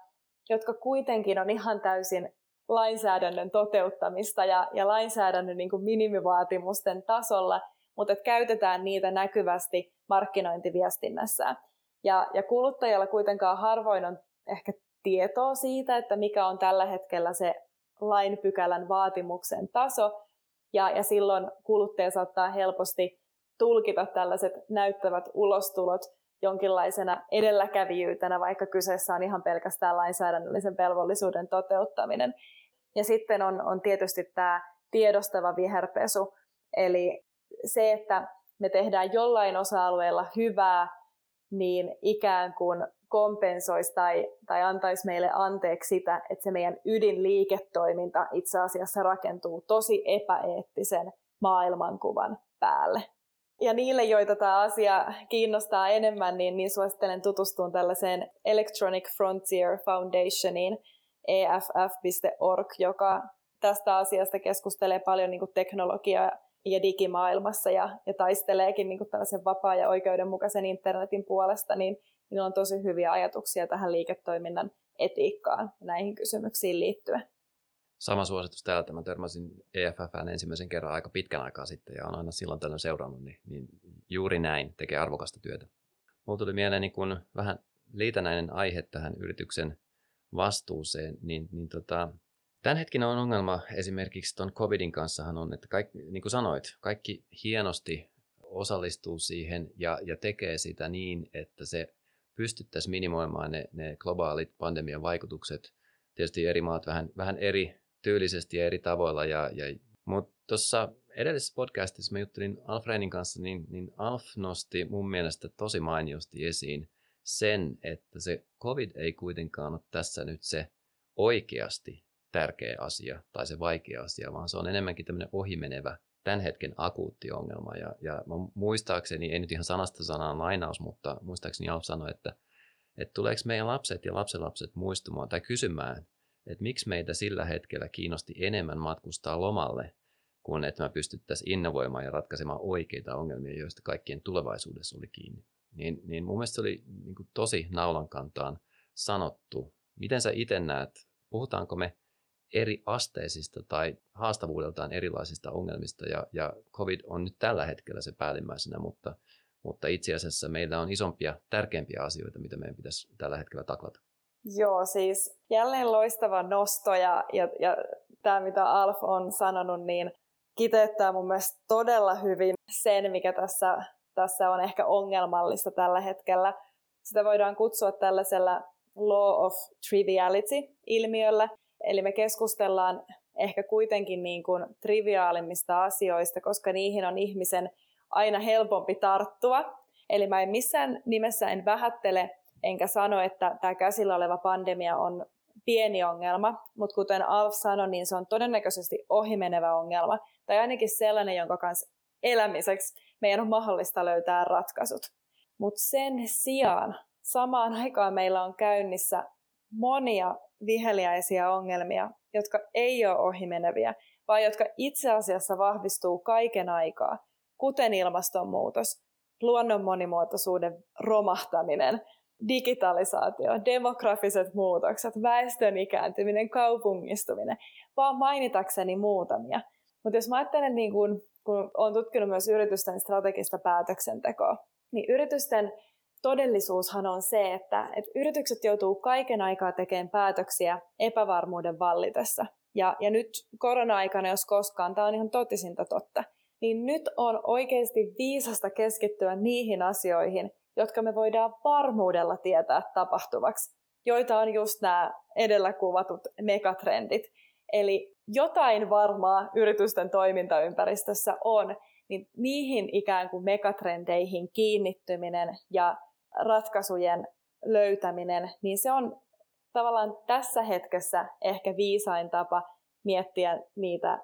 [SPEAKER 2] jotka kuitenkin on ihan täysin lainsäädännön toteuttamista ja, ja lainsäädännön niin kuin minimivaatimusten tasolla, mutta että käytetään niitä näkyvästi markkinointiviestinnässä. Ja, ja kuluttajalla kuitenkaan harvoin on ehkä tietoa siitä, että mikä on tällä hetkellä se lainpykälän vaatimuksen taso, ja, ja silloin kuluttaja saattaa helposti tulkita tällaiset näyttävät ulostulot jonkinlaisena edelläkävijyytenä, vaikka kyseessä on ihan pelkästään lainsäädännöllisen velvollisuuden toteuttaminen. Ja sitten on, on tietysti tämä tiedostava viherpesu, eli se, että me tehdään jollain osa-alueella hyvää, niin ikään kuin kompensoisi tai, tai antaisi meille anteeksi sitä, että se meidän ydinliiketoiminta itse asiassa rakentuu tosi epäeettisen maailmankuvan päälle. Ja niille, joita tämä asia kiinnostaa enemmän, niin, niin suosittelen tutustumaan tällaiseen Electronic Frontier Foundationiin, eff.org, joka tästä asiasta keskustelee paljon niin teknologiaa ja digimaailmassa ja, ja taisteleekin niin tällaisen vapaa- ja oikeudenmukaisen internetin puolesta, niin niillä on tosi hyviä ajatuksia tähän liiketoiminnan etiikkaan näihin kysymyksiin liittyen.
[SPEAKER 1] Sama suositus täältä. Mä törmäsin EFFn ensimmäisen kerran aika pitkän aikaa sitten ja on aina silloin tällöin seurannut, niin, niin juuri näin tekee arvokasta työtä. Mulla tuli mieleen niin kun vähän liitännäinen aihe tähän yrityksen vastuuseen, niin, niin tota, Tämän hetken on ongelma esimerkiksi tuon covidin kanssa on, että kaikki, niin kuin sanoit, kaikki hienosti osallistuu siihen ja, ja tekee sitä niin, että se pystyttäisiin minimoimaan ne, ne globaalit pandemian vaikutukset. Tietysti eri maat vähän, vähän eri tyylisesti ja eri tavoilla. Ja, ja, mutta tuossa edellisessä podcastissa mä juttelin Alf Reinin kanssa, niin, niin Alf nosti mun mielestä tosi mainiosti esiin sen, että se COVID ei kuitenkaan ole tässä nyt se oikeasti tärkeä asia tai se vaikea asia, vaan se on enemmänkin tämmöinen ohimenevä tämän hetken akuutti ongelma. Ja, ja muistaakseni, ei nyt ihan sanasta sanaan lainaus, mutta muistaakseni Alf sanoi, että, että tuleeko meidän lapset ja lapsenlapset muistumaan tai kysymään, että miksi meitä sillä hetkellä kiinnosti enemmän matkustaa lomalle, kuin että me pystyttäisiin innovoimaan ja ratkaisemaan oikeita ongelmia, joista kaikkien tulevaisuudessa oli kiinni. niin, niin mun mielestä se oli niin tosi naulan kantaan sanottu. Miten sä itse näet, puhutaanko me eri asteisista tai haastavuudeltaan erilaisista ongelmista, ja, ja COVID on nyt tällä hetkellä se päällimmäisenä, mutta, mutta itse asiassa meillä on isompia, tärkeimpiä asioita, mitä meidän pitäisi tällä hetkellä taklata.
[SPEAKER 2] Joo, siis jälleen loistava nosto, ja, ja, ja tämä mitä Alf on sanonut, niin kiteyttää mun mielestä todella hyvin sen, mikä tässä, tässä on ehkä ongelmallista tällä hetkellä. Sitä voidaan kutsua tällaisella law of triviality-ilmiöllä, eli me keskustellaan ehkä kuitenkin niin kuin triviaalimmista asioista, koska niihin on ihmisen aina helpompi tarttua. Eli mä en missään nimessä en vähättele enkä sano, että tämä käsillä oleva pandemia on pieni ongelma, mutta kuten Alf sanoi, niin se on todennäköisesti ohimenevä ongelma, tai ainakin sellainen, jonka kanssa elämiseksi meidän on mahdollista löytää ratkaisut. Mutta sen sijaan samaan aikaan meillä on käynnissä monia viheliäisiä ongelmia, jotka ei ole ohimeneviä, vaan jotka itse asiassa vahvistuu kaiken aikaa, kuten ilmastonmuutos, luonnon monimuotoisuuden romahtaminen, digitalisaatio, demografiset muutokset, väestön ikääntyminen, kaupungistuminen, vaan mainitakseni muutamia. Mutta jos mä ajattelen, niin kun, kun olen tutkinut myös yritysten strategista päätöksentekoa, niin yritysten todellisuushan on se, että, että yritykset joutuu kaiken aikaa tekemään päätöksiä epävarmuuden vallitessa. Ja, ja nyt korona-aikana, jos koskaan, tämä on ihan totisinta totta, niin nyt on oikeasti viisasta keskittyä niihin asioihin, jotka me voidaan varmuudella tietää tapahtuvaksi, joita on just nämä edellä kuvatut megatrendit. Eli jotain varmaa yritysten toimintaympäristössä on, niin niihin ikään kuin megatrendeihin kiinnittyminen ja ratkaisujen löytäminen, niin se on tavallaan tässä hetkessä ehkä viisain tapa miettiä niitä,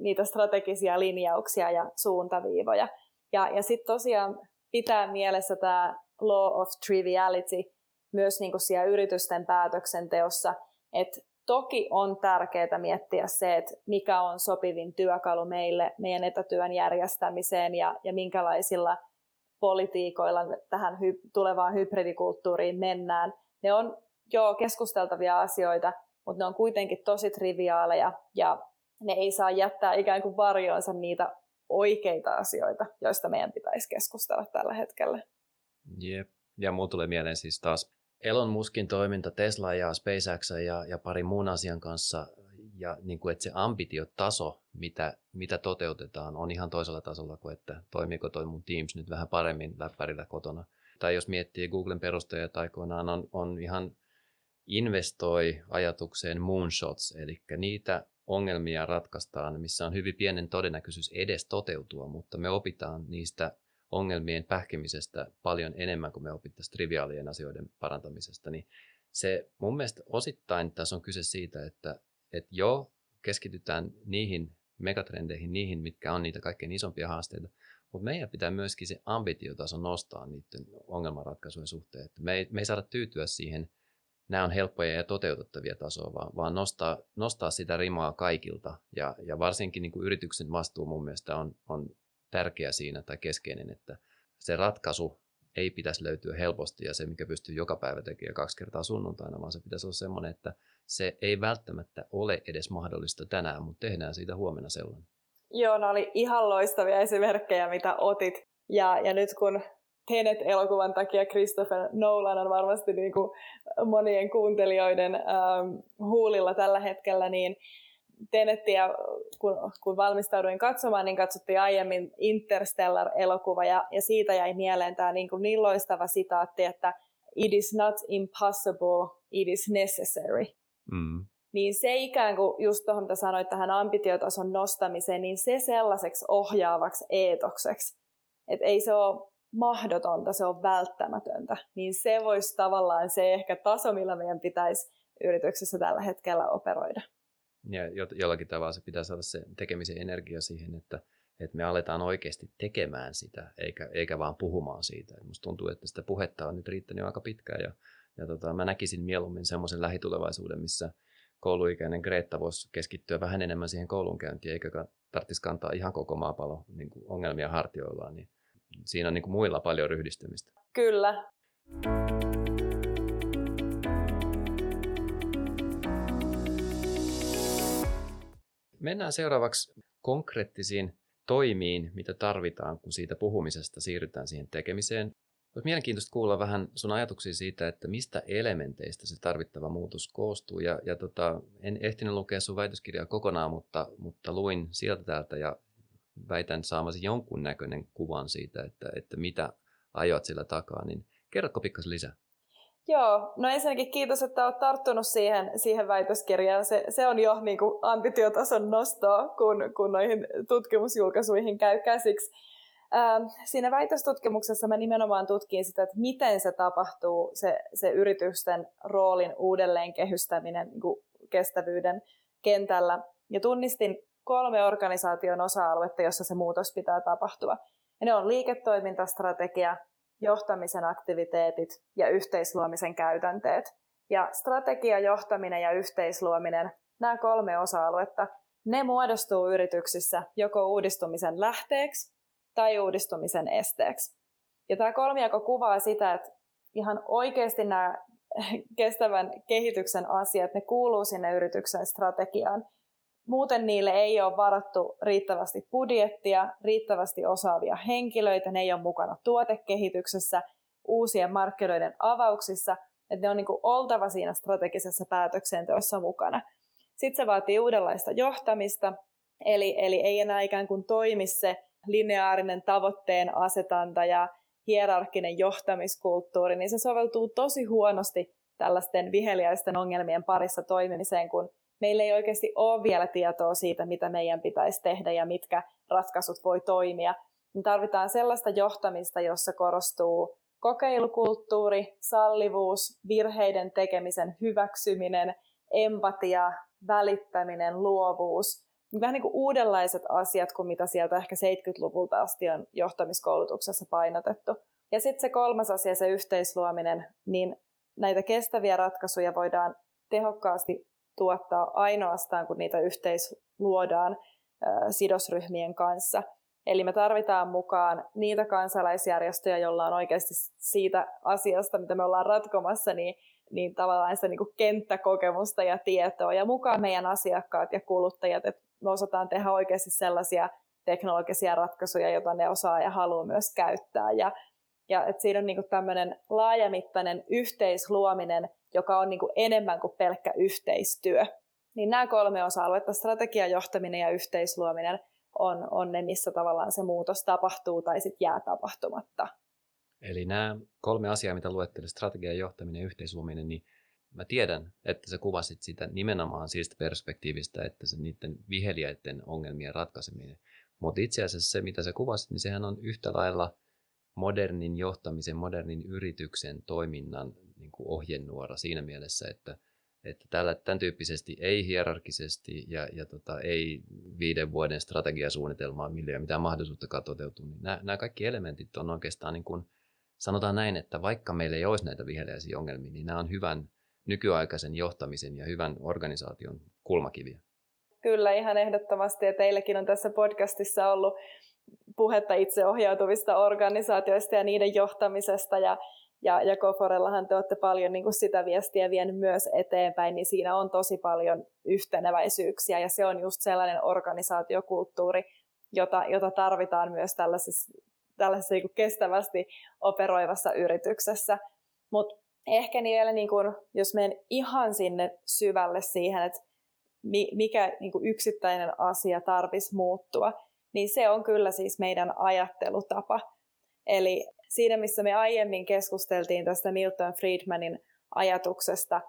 [SPEAKER 2] niitä strategisia linjauksia ja suuntaviivoja. Ja, ja sitten tosiaan pitää mielessä tämä law of triviality myös niin kuin siellä yritysten päätöksenteossa, että toki on tärkeää miettiä se, että mikä on sopivin työkalu meille meidän etätyön järjestämiseen ja, ja minkälaisilla politiikoilla tähän hy- tulevaan hybridikulttuuriin mennään. Ne on jo keskusteltavia asioita, mutta ne on kuitenkin tosi triviaaleja ja ne ei saa jättää ikään kuin varjoonsa niitä oikeita asioita, joista meidän pitäisi keskustella tällä hetkellä.
[SPEAKER 1] Jep. Ja mulla tulee mieleen siis taas Elon Muskin toiminta Tesla ja SpaceX ja, ja pari muun asian kanssa, ja niin kuin, että se ambitiotaso, mitä, mitä toteutetaan, on ihan toisella tasolla kuin, että toimiiko toi mun Teams nyt vähän paremmin läppärillä kotona. Tai jos miettii Googlen perustajat aikoinaan, on, on ihan investoi ajatukseen moonshots, eli niitä ongelmia ratkaistaan, missä on hyvin pienen todennäköisyys edes toteutua, mutta me opitaan niistä ongelmien pähkimisestä paljon enemmän kuin me opittaisiin triviaalien asioiden parantamisesta, niin se mun mielestä osittain tässä on kyse siitä, että, että jo keskitytään niihin megatrendeihin, niihin, mitkä on niitä kaikkein isompia haasteita, mutta meidän pitää myöskin se ambitiotaso nostaa niiden ongelmanratkaisujen suhteen. Että me, ei, me ei saada tyytyä siihen, nämä on helppoja ja toteutettavia tasoa, vaan, vaan nostaa, nostaa sitä rimaa kaikilta. Ja, ja varsinkin niin kuin yrityksen vastuu mun mielestä on, on tärkeä siinä tai keskeinen, että se ratkaisu ei pitäisi löytyä helposti ja se, mikä pystyy joka päivä tekemään kaksi kertaa sunnuntaina, vaan se pitäisi olla semmoinen, että se ei välttämättä ole edes mahdollista tänään, mutta tehdään siitä huomenna sellainen.
[SPEAKER 2] Joo, ne oli ihan loistavia esimerkkejä, mitä otit. Ja, ja nyt kun Tenet-elokuvan takia Christopher Nolan on varmasti niin kuin monien kuuntelijoiden ähm, huulilla tällä hetkellä, niin Tenettiä, kun, kun valmistauduin katsomaan, niin katsottiin aiemmin Interstellar-elokuva, ja, ja siitä jäi mieleen tämä niin, kuin niin loistava sitaatti, että it is not impossible, it is necessary. Mm. Niin se ikään kuin, just tuohon mitä sanoit tähän ambitiotason nostamiseen, niin se sellaiseksi ohjaavaksi eetokseksi, että ei se ole mahdotonta, se on välttämätöntä, niin se voisi tavallaan se ehkä taso, millä meidän pitäisi yrityksessä tällä hetkellä operoida.
[SPEAKER 1] Ja jollakin tavalla se pitää saada se tekemisen energia siihen, että, että me aletaan oikeasti tekemään sitä, eikä, eikä vaan puhumaan siitä. Musta tuntuu, että sitä puhetta on nyt riittänyt aika pitkään, ja, ja tota, mä näkisin mieluummin semmoisen lähitulevaisuuden, missä kouluikäinen Greta voisi keskittyä vähän enemmän siihen koulunkäyntiin, eikä tarvitsisi kantaa ihan koko maapallo niin ongelmia hartioillaan, niin siinä on niin kuin muilla paljon ryhdistymistä.
[SPEAKER 2] Kyllä.
[SPEAKER 1] Mennään seuraavaksi konkreettisiin toimiin, mitä tarvitaan, kun siitä puhumisesta siirrytään siihen tekemiseen. Olisi mielenkiintoista kuulla vähän sun ajatuksia siitä, että mistä elementeistä se tarvittava muutos koostuu. Ja, ja tota, en ehtinyt lukea sun väitöskirjaa kokonaan, mutta, mutta luin sieltä täältä ja väitän saamasi jonkun näköinen kuvan siitä, että, että mitä ajoat sillä takaa. Niin kerrotko pikkasen lisää?
[SPEAKER 2] Joo, no ensinnäkin kiitos, että olet tarttunut siihen, siihen väitöskirjaan. Se, se on jo niin kuin ambitiotason nostoa, kun, kun noihin tutkimusjulkaisuihin käy käsiksi. Ähm, siinä väitöstutkimuksessa mä nimenomaan tutkin sitä, että miten se tapahtuu, se, se yritysten roolin uudelleen kehystäminen niin kuin kestävyyden kentällä. Ja tunnistin kolme organisaation osa-aluetta, jossa se muutos pitää tapahtua. Ja ne on liiketoimintastrategia, johtamisen aktiviteetit ja yhteisluomisen käytänteet. Ja strategia, johtaminen ja yhteisluominen, nämä kolme osa-aluetta, ne muodostuu yrityksissä joko uudistumisen lähteeksi tai uudistumisen esteeksi. Ja tämä kolmiako kuvaa sitä, että ihan oikeasti nämä kestävän kehityksen asiat, ne kuuluu sinne yrityksen strategiaan. Muuten niille ei ole varattu riittävästi budjettia, riittävästi osaavia henkilöitä, ne ei ole mukana tuotekehityksessä, uusien markkinoiden avauksissa, että ne on niin oltava siinä strategisessa päätöksenteossa mukana. Sitten se vaatii uudenlaista johtamista, eli, eli ei enää ikään kuin toimi se lineaarinen tavoitteen asetanta ja hierarkkinen johtamiskulttuuri, niin se soveltuu tosi huonosti tällaisten viheliäisten ongelmien parissa toimimiseen, kun meillä ei oikeasti ole vielä tietoa siitä, mitä meidän pitäisi tehdä ja mitkä ratkaisut voi toimia. Me tarvitaan sellaista johtamista, jossa korostuu kokeilukulttuuri, sallivuus, virheiden tekemisen hyväksyminen, empatia, välittäminen, luovuus. Vähän niin kuin uudenlaiset asiat kuin mitä sieltä ehkä 70-luvulta asti on johtamiskoulutuksessa painotettu. Ja sitten se kolmas asia, se yhteisluominen, niin näitä kestäviä ratkaisuja voidaan tehokkaasti tuottaa ainoastaan, kun niitä yhteisluodaan sidosryhmien kanssa. Eli me tarvitaan mukaan niitä kansalaisjärjestöjä, joilla on oikeasti siitä asiasta, mitä me ollaan ratkomassa, niin, niin tavallaan sitä niin kuin kenttäkokemusta ja tietoa. Ja mukaan meidän asiakkaat ja kuluttajat, että me osataan tehdä oikeasti sellaisia teknologisia ratkaisuja, joita ne osaa ja haluaa myös käyttää. Ja, ja että siinä on niin tämmöinen laajamittainen yhteisluominen, joka on niin kuin enemmän kuin pelkkä yhteistyö. Niin nämä kolme osa-aluetta, strategia, johtaminen ja yhteisluominen, on, on ne, missä tavallaan se muutos tapahtuu tai sitten jää tapahtumatta.
[SPEAKER 1] Eli nämä kolme asiaa, mitä luettelit, strategia, johtaminen ja yhteisluominen, niin mä tiedän, että sä kuvasit sitä nimenomaan siitä perspektiivistä, että se niiden viheliäiden ongelmien ratkaiseminen. Mutta itse asiassa se, mitä sä kuvasit, niin sehän on yhtä lailla modernin johtamisen, modernin yrityksen toiminnan niin kuin ohjenuora siinä mielessä, että, että tällä, tämän tyyppisesti ei hierarkisesti ja, ja tota, ei viiden vuoden strategiasuunnitelmaa, millä ei mitään mahdollisuuttakaan toteutua, niin nämä, nämä kaikki elementit on oikeastaan niin kuin, sanotaan näin, että vaikka meillä ei olisi näitä viheliäisiä ongelmia, niin nämä on hyvän nykyaikaisen johtamisen ja hyvän organisaation kulmakiviä.
[SPEAKER 2] Kyllä, ihan ehdottomasti. Ja teilläkin on tässä podcastissa ollut puhetta itseohjautuvista organisaatioista ja niiden johtamisesta. Ja, ja, ja Koforellahan te olette paljon niin kuin sitä viestiä vienyt myös eteenpäin, niin siinä on tosi paljon yhteneväisyyksiä. Ja se on just sellainen organisaatiokulttuuri, jota, jota tarvitaan myös tällaisessa, tällaisessa niin kuin kestävästi operoivassa yrityksessä. Mutta ehkä niin vielä, niin kuin, jos menen ihan sinne syvälle siihen, että mikä niin kuin yksittäinen asia tarvitsisi muuttua, niin se on kyllä siis meidän ajattelutapa. Eli siinä, missä me aiemmin keskusteltiin tästä Milton Friedmanin ajatuksesta,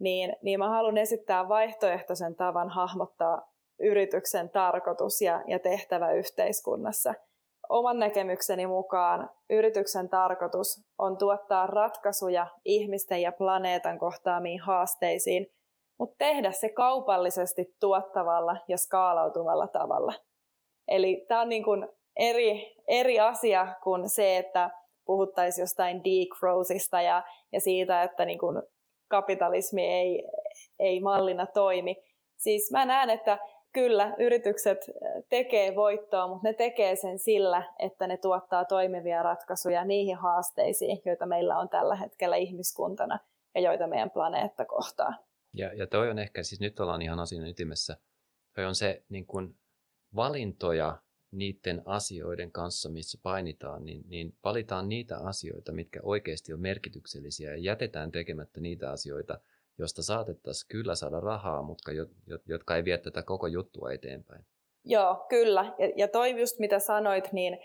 [SPEAKER 2] niin, niin mä haluan esittää vaihtoehtoisen tavan hahmottaa yrityksen tarkoitus ja, ja tehtävä yhteiskunnassa. Oman näkemykseni mukaan yrityksen tarkoitus on tuottaa ratkaisuja ihmisten ja planeetan kohtaamiin haasteisiin, mutta tehdä se kaupallisesti tuottavalla ja skaalautuvalla tavalla. Eli tämä on niin kuin eri, eri asia kuin se, että puhuttaisiin jostain degrowthista ja, ja siitä, että niin kuin kapitalismi ei, ei mallina toimi. Siis mä näen, että kyllä, yritykset tekee voittoa, mutta ne tekee sen sillä, että ne tuottaa toimivia ratkaisuja niihin haasteisiin, joita meillä on tällä hetkellä ihmiskuntana ja joita meidän planeetta kohtaa.
[SPEAKER 1] Ja, ja toi on ehkä, siis nyt ollaan ihan asian ytimessä, toi on se niin kuin valintoja niiden asioiden kanssa, missä painitaan, niin, niin valitaan niitä asioita, mitkä oikeasti on merkityksellisiä ja jätetään tekemättä niitä asioita, josta saatettaisiin kyllä saada rahaa, mutta jotka ei vie tätä koko juttua eteenpäin.
[SPEAKER 2] Joo, kyllä. Ja, ja toi just mitä sanoit, niin,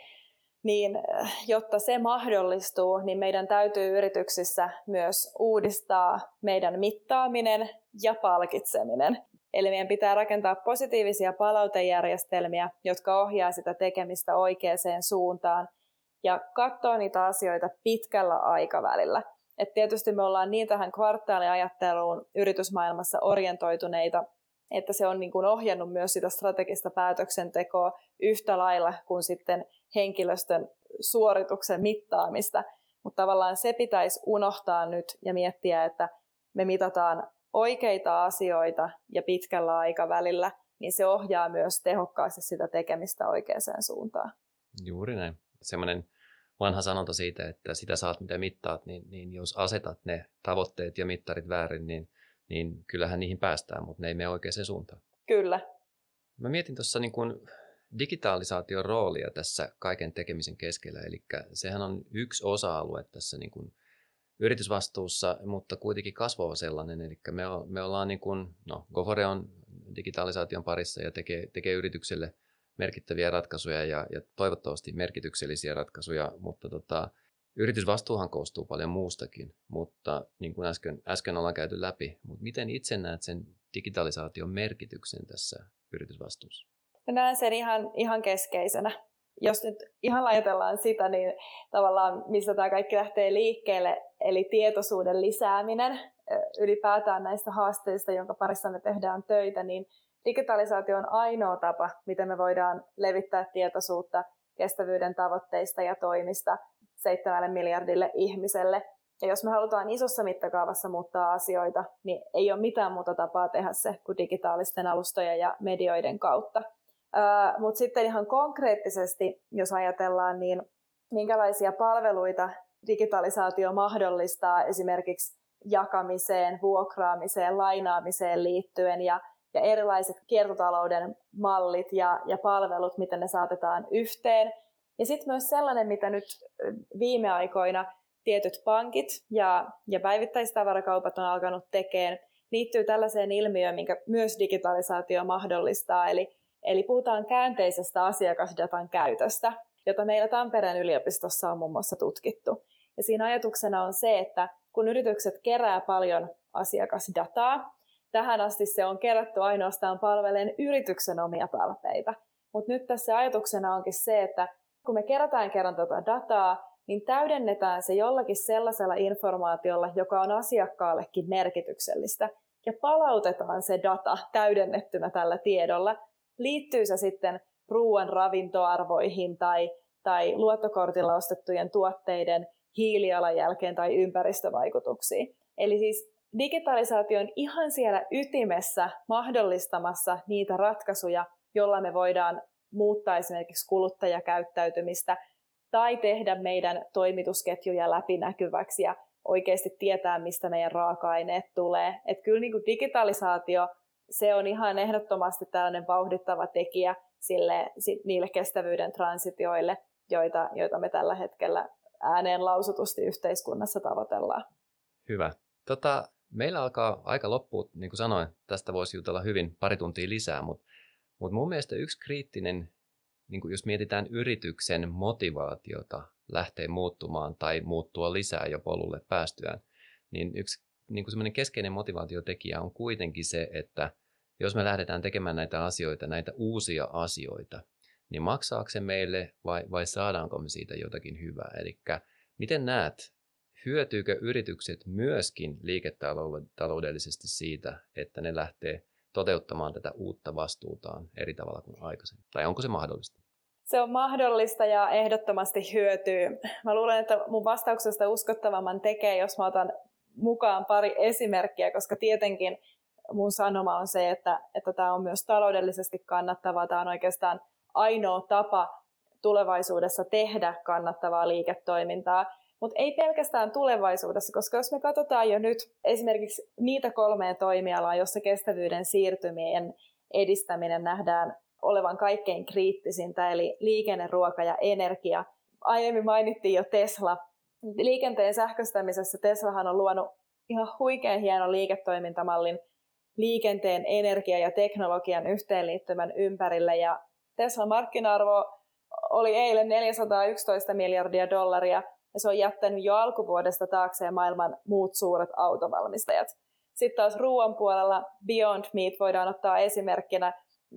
[SPEAKER 2] niin jotta se mahdollistuu, niin meidän täytyy yrityksissä myös uudistaa meidän mittaaminen ja palkitseminen. Eli meidän pitää rakentaa positiivisia palautejärjestelmiä, jotka ohjaa sitä tekemistä oikeaan suuntaan ja katsoa niitä asioita pitkällä aikavälillä. Et tietysti me ollaan niin tähän kvartaaliajatteluun yritysmaailmassa orientoituneita, että se on niin kuin ohjannut myös sitä strategista päätöksentekoa yhtä lailla kuin sitten henkilöstön suorituksen mittaamista. Mutta tavallaan se pitäisi unohtaa nyt ja miettiä, että me mitataan oikeita asioita ja pitkällä aikavälillä, niin se ohjaa myös tehokkaasti sitä tekemistä oikeaan suuntaan.
[SPEAKER 1] Juuri näin. Semmoinen vanha sanonta siitä, että sitä saat mitä mittaat, niin, niin jos asetat ne tavoitteet ja mittarit väärin, niin, niin kyllähän niihin päästään, mutta ne ei mene oikeaan suuntaan.
[SPEAKER 2] Kyllä.
[SPEAKER 1] Mä mietin tuossa niin kuin digitalisaation roolia tässä kaiken tekemisen keskellä, eli sehän on yksi osa-alue tässä niin kuin yritysvastuussa, mutta kuitenkin kasvava sellainen. Eli me, me ollaan niin kuin, no Gofore on digitalisaation parissa ja tekee, tekee yritykselle merkittäviä ratkaisuja ja, ja toivottavasti merkityksellisiä ratkaisuja, mutta tota, yritysvastuuhan koostuu paljon muustakin, mutta niin kuin äsken, äsken ollaan käyty läpi, mutta miten itse näet sen digitalisaation merkityksen tässä yritysvastuussa?
[SPEAKER 2] Näen sen ihan, ihan keskeisenä jos nyt ihan ajatellaan sitä, niin tavallaan mistä tämä kaikki lähtee liikkeelle, eli tietoisuuden lisääminen ylipäätään näistä haasteista, jonka parissa me tehdään töitä, niin digitalisaatio on ainoa tapa, miten me voidaan levittää tietoisuutta kestävyyden tavoitteista ja toimista seitsemälle miljardille ihmiselle. Ja jos me halutaan isossa mittakaavassa muuttaa asioita, niin ei ole mitään muuta tapaa tehdä se kuin digitaalisten alustojen ja medioiden kautta. Mutta sitten ihan konkreettisesti, jos ajatellaan, niin minkälaisia palveluita digitalisaatio mahdollistaa esimerkiksi jakamiseen, vuokraamiseen, lainaamiseen liittyen ja, ja erilaiset kiertotalouden mallit ja, ja palvelut, miten ne saatetaan yhteen. Ja sitten myös sellainen, mitä nyt viime aikoina tietyt pankit ja, ja päivittäistavarakaupat on alkanut tekemään, liittyy tällaiseen ilmiöön, minkä myös digitalisaatio mahdollistaa, eli Eli puhutaan käänteisestä asiakasdatan käytöstä, jota meillä Tampereen yliopistossa on muun muassa tutkittu. Ja siinä ajatuksena on se, että kun yritykset kerää paljon asiakasdataa, tähän asti se on kerätty ainoastaan palvelen yrityksen omia tarpeita. Mutta nyt tässä ajatuksena onkin se, että kun me kerätään kerran tätä dataa, niin täydennetään se jollakin sellaisella informaatiolla, joka on asiakkaallekin merkityksellistä, ja palautetaan se data täydennettynä tällä tiedolla liittyy se sitten ruoan ravintoarvoihin tai, tai luottokortilla ostettujen tuotteiden hiilijalanjälkeen tai ympäristövaikutuksiin. Eli siis digitalisaatio on ihan siellä ytimessä mahdollistamassa niitä ratkaisuja, joilla me voidaan muuttaa esimerkiksi kuluttajakäyttäytymistä tai tehdä meidän toimitusketjuja läpinäkyväksi ja oikeasti tietää, mistä meidän raaka-aineet tulee. Et kyllä niin kuin digitalisaatio se on ihan ehdottomasti tällainen vauhdittava tekijä sille, niille kestävyyden transitioille, joita, joita me tällä hetkellä ääneen lausutusti yhteiskunnassa tavoitellaan.
[SPEAKER 1] Hyvä. Tota, meillä alkaa aika loppua, niin kuin sanoin, tästä voisi jutella hyvin pari tuntia lisää, mutta, mutta mun mielestä yksi kriittinen, niin kuin jos mietitään yrityksen motivaatiota lähteä muuttumaan tai muuttua lisää jo polulle päästyään, niin yksi niin kuin semmoinen keskeinen motivaatiotekijä on kuitenkin se, että jos me lähdetään tekemään näitä asioita, näitä uusia asioita, niin maksaako se meille vai, vai saadaanko me siitä jotakin hyvää? Eli miten näet, hyötyykö yritykset myöskin liiketaloudellisesti siitä, että ne lähtee toteuttamaan tätä uutta vastuutaan eri tavalla kuin aikaisemmin? Tai onko se mahdollista?
[SPEAKER 2] Se on mahdollista ja ehdottomasti hyötyy. Mä luulen, että mun vastauksesta uskottavamman tekee, jos mä otan mukaan pari esimerkkiä, koska tietenkin mun sanoma on se, että, että tämä on myös taloudellisesti kannattavaa. Tämä on oikeastaan ainoa tapa tulevaisuudessa tehdä kannattavaa liiketoimintaa. Mutta ei pelkästään tulevaisuudessa, koska jos me katsotaan jo nyt esimerkiksi niitä kolmea toimialaa, jossa kestävyyden siirtymien edistäminen nähdään olevan kaikkein kriittisintä, eli liikenne, ruoka ja energia. Aiemmin mainittiin jo Tesla. Liikenteen sähköstämisessä Teslahan on luonut ihan huikean hienon liiketoimintamallin liikenteen, energia- ja teknologian yhteenliittymän ympärille. Ja Tesla markkina-arvo oli eilen 411 miljardia dollaria, ja se on jättänyt jo alkuvuodesta taakseen maailman muut suuret autovalmistajat. Sitten taas ruoan puolella Beyond Meat voidaan ottaa esimerkkinä.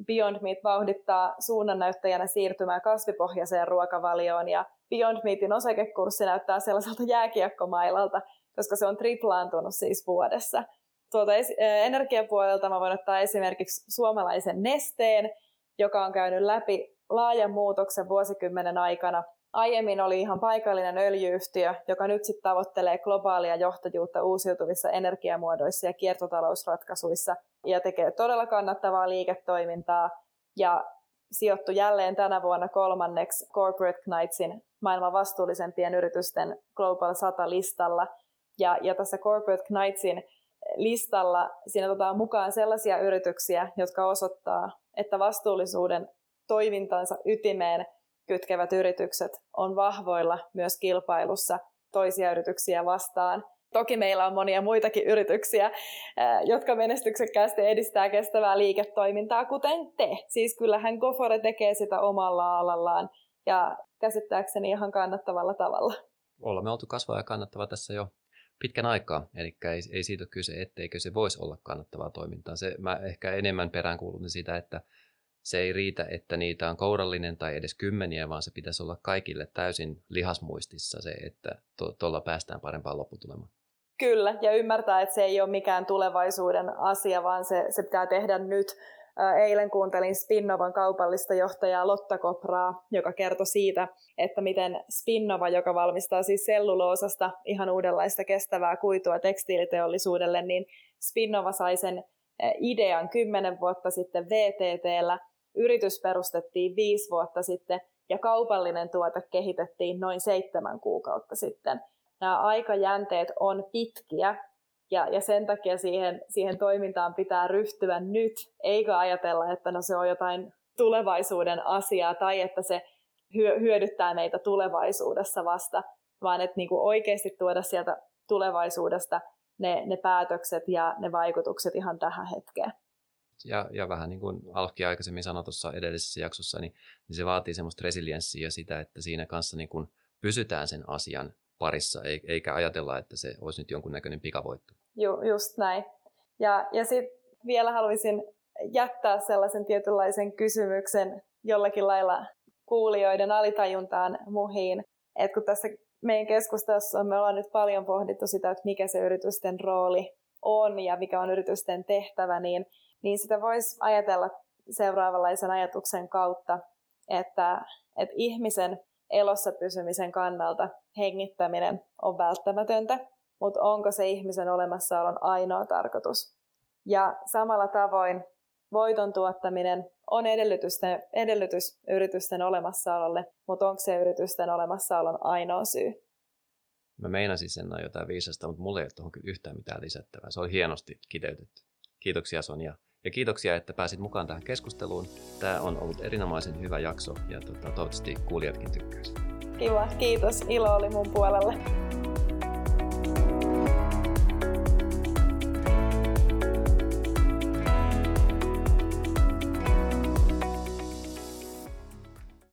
[SPEAKER 2] Beyond Meat vauhdittaa suunnannäyttäjänä siirtymään kasvipohjaiseen ruokavalioon ja Beyond Meatin osakekurssi näyttää sellaiselta jääkiekkomailalta, koska se on triplaantunut siis vuodessa. Tuolta energiapuolelta mä voin ottaa esimerkiksi suomalaisen nesteen, joka on käynyt läpi laajan muutoksen vuosikymmenen aikana. Aiemmin oli ihan paikallinen öljyyhtiö, joka nyt sitten tavoittelee globaalia johtajuutta uusiutuvissa energiamuodoissa ja kiertotalousratkaisuissa ja tekee todella kannattavaa liiketoimintaa ja sijoittu jälleen tänä vuonna kolmanneksi Corporate Knightsin maailman vastuullisempien yritysten Global 100-listalla. Ja, ja tässä Corporate Knightsin listalla siinä otetaan mukaan sellaisia yrityksiä, jotka osoittaa, että vastuullisuuden toimintansa ytimeen kytkevät yritykset on vahvoilla myös kilpailussa toisia yrityksiä vastaan. Toki meillä on monia muitakin yrityksiä, jotka menestyksekkäästi edistää kestävää liiketoimintaa, kuten te. Siis kyllähän Gofore tekee sitä omalla alallaan ja käsittääkseni ihan kannattavalla tavalla.
[SPEAKER 1] Olemme oltu kasvaa ja kannattava tässä jo pitkän aikaa, eli ei, ei siitä ole kyse, etteikö se voisi olla kannattavaa toimintaa. Se, mä ehkä enemmän peräänkuulun sitä, että se ei riitä, että niitä on kourallinen tai edes kymmeniä, vaan se pitäisi olla kaikille täysin lihasmuistissa se, että tuolla to, päästään parempaan lopputulemaan.
[SPEAKER 2] Kyllä, ja ymmärtää, että se ei ole mikään tulevaisuuden asia, vaan se, se pitää tehdä nyt. Eilen kuuntelin Spinnovan kaupallista johtajaa Lotta Kopraa, joka kertoi siitä, että miten Spinnova, joka valmistaa siis selluloosasta ihan uudenlaista kestävää kuitua tekstiiliteollisuudelle, niin Spinnova sai sen idean kymmenen vuotta sitten VTTllä, yritys perustettiin viisi vuotta sitten ja kaupallinen tuote kehitettiin noin seitsemän kuukautta sitten. Nämä aikajänteet on pitkiä ja, ja sen takia siihen, siihen toimintaan pitää ryhtyä nyt, eikä ajatella, että no se on jotain tulevaisuuden asiaa tai että se hyödyttää meitä tulevaisuudessa vasta, vaan että niin kuin oikeasti tuoda sieltä tulevaisuudesta ne, ne päätökset ja ne vaikutukset ihan tähän hetkeen.
[SPEAKER 1] Ja, ja vähän niin kuin Alfki aikaisemmin sanoi tuossa edellisessä jaksossa, niin, niin se vaatii semmoista resilienssiä ja sitä, että siinä kanssa niin kuin pysytään sen asian parissa, eikä ajatella, että se olisi nyt jonkunnäköinen pikavoitto.
[SPEAKER 2] Ju, just näin. Ja, ja sitten vielä haluaisin jättää sellaisen tietynlaisen kysymyksen jollakin lailla kuulijoiden alitajuntaan muhiin, että kun tässä meidän keskustelussa me ollaan nyt paljon pohdittu sitä, että mikä se yritysten rooli on ja mikä on yritysten tehtävä, niin, niin sitä voisi ajatella seuraavanlaisen ajatuksen kautta, että, että ihmisen elossa pysymisen kannalta hengittäminen on välttämätöntä, mutta onko se ihmisen olemassaolon ainoa tarkoitus? Ja samalla tavoin voiton tuottaminen on edellytys yritysten olemassaololle, mutta onko se yritysten olemassaolon ainoa syy?
[SPEAKER 1] Mä meinasin sen jotain viisasta, mutta mulla ei ole tuohon yhtään mitään lisättävää. Se oli hienosti kiteytetty. Kiitoksia Sonja. Ja kiitoksia, että pääsit mukaan tähän keskusteluun. Tämä on ollut erinomaisen hyvä jakso ja tota, toivottavasti kuulijatkin tykkäisivät.
[SPEAKER 2] Kiva, kiitos. Ilo oli mun puolelle.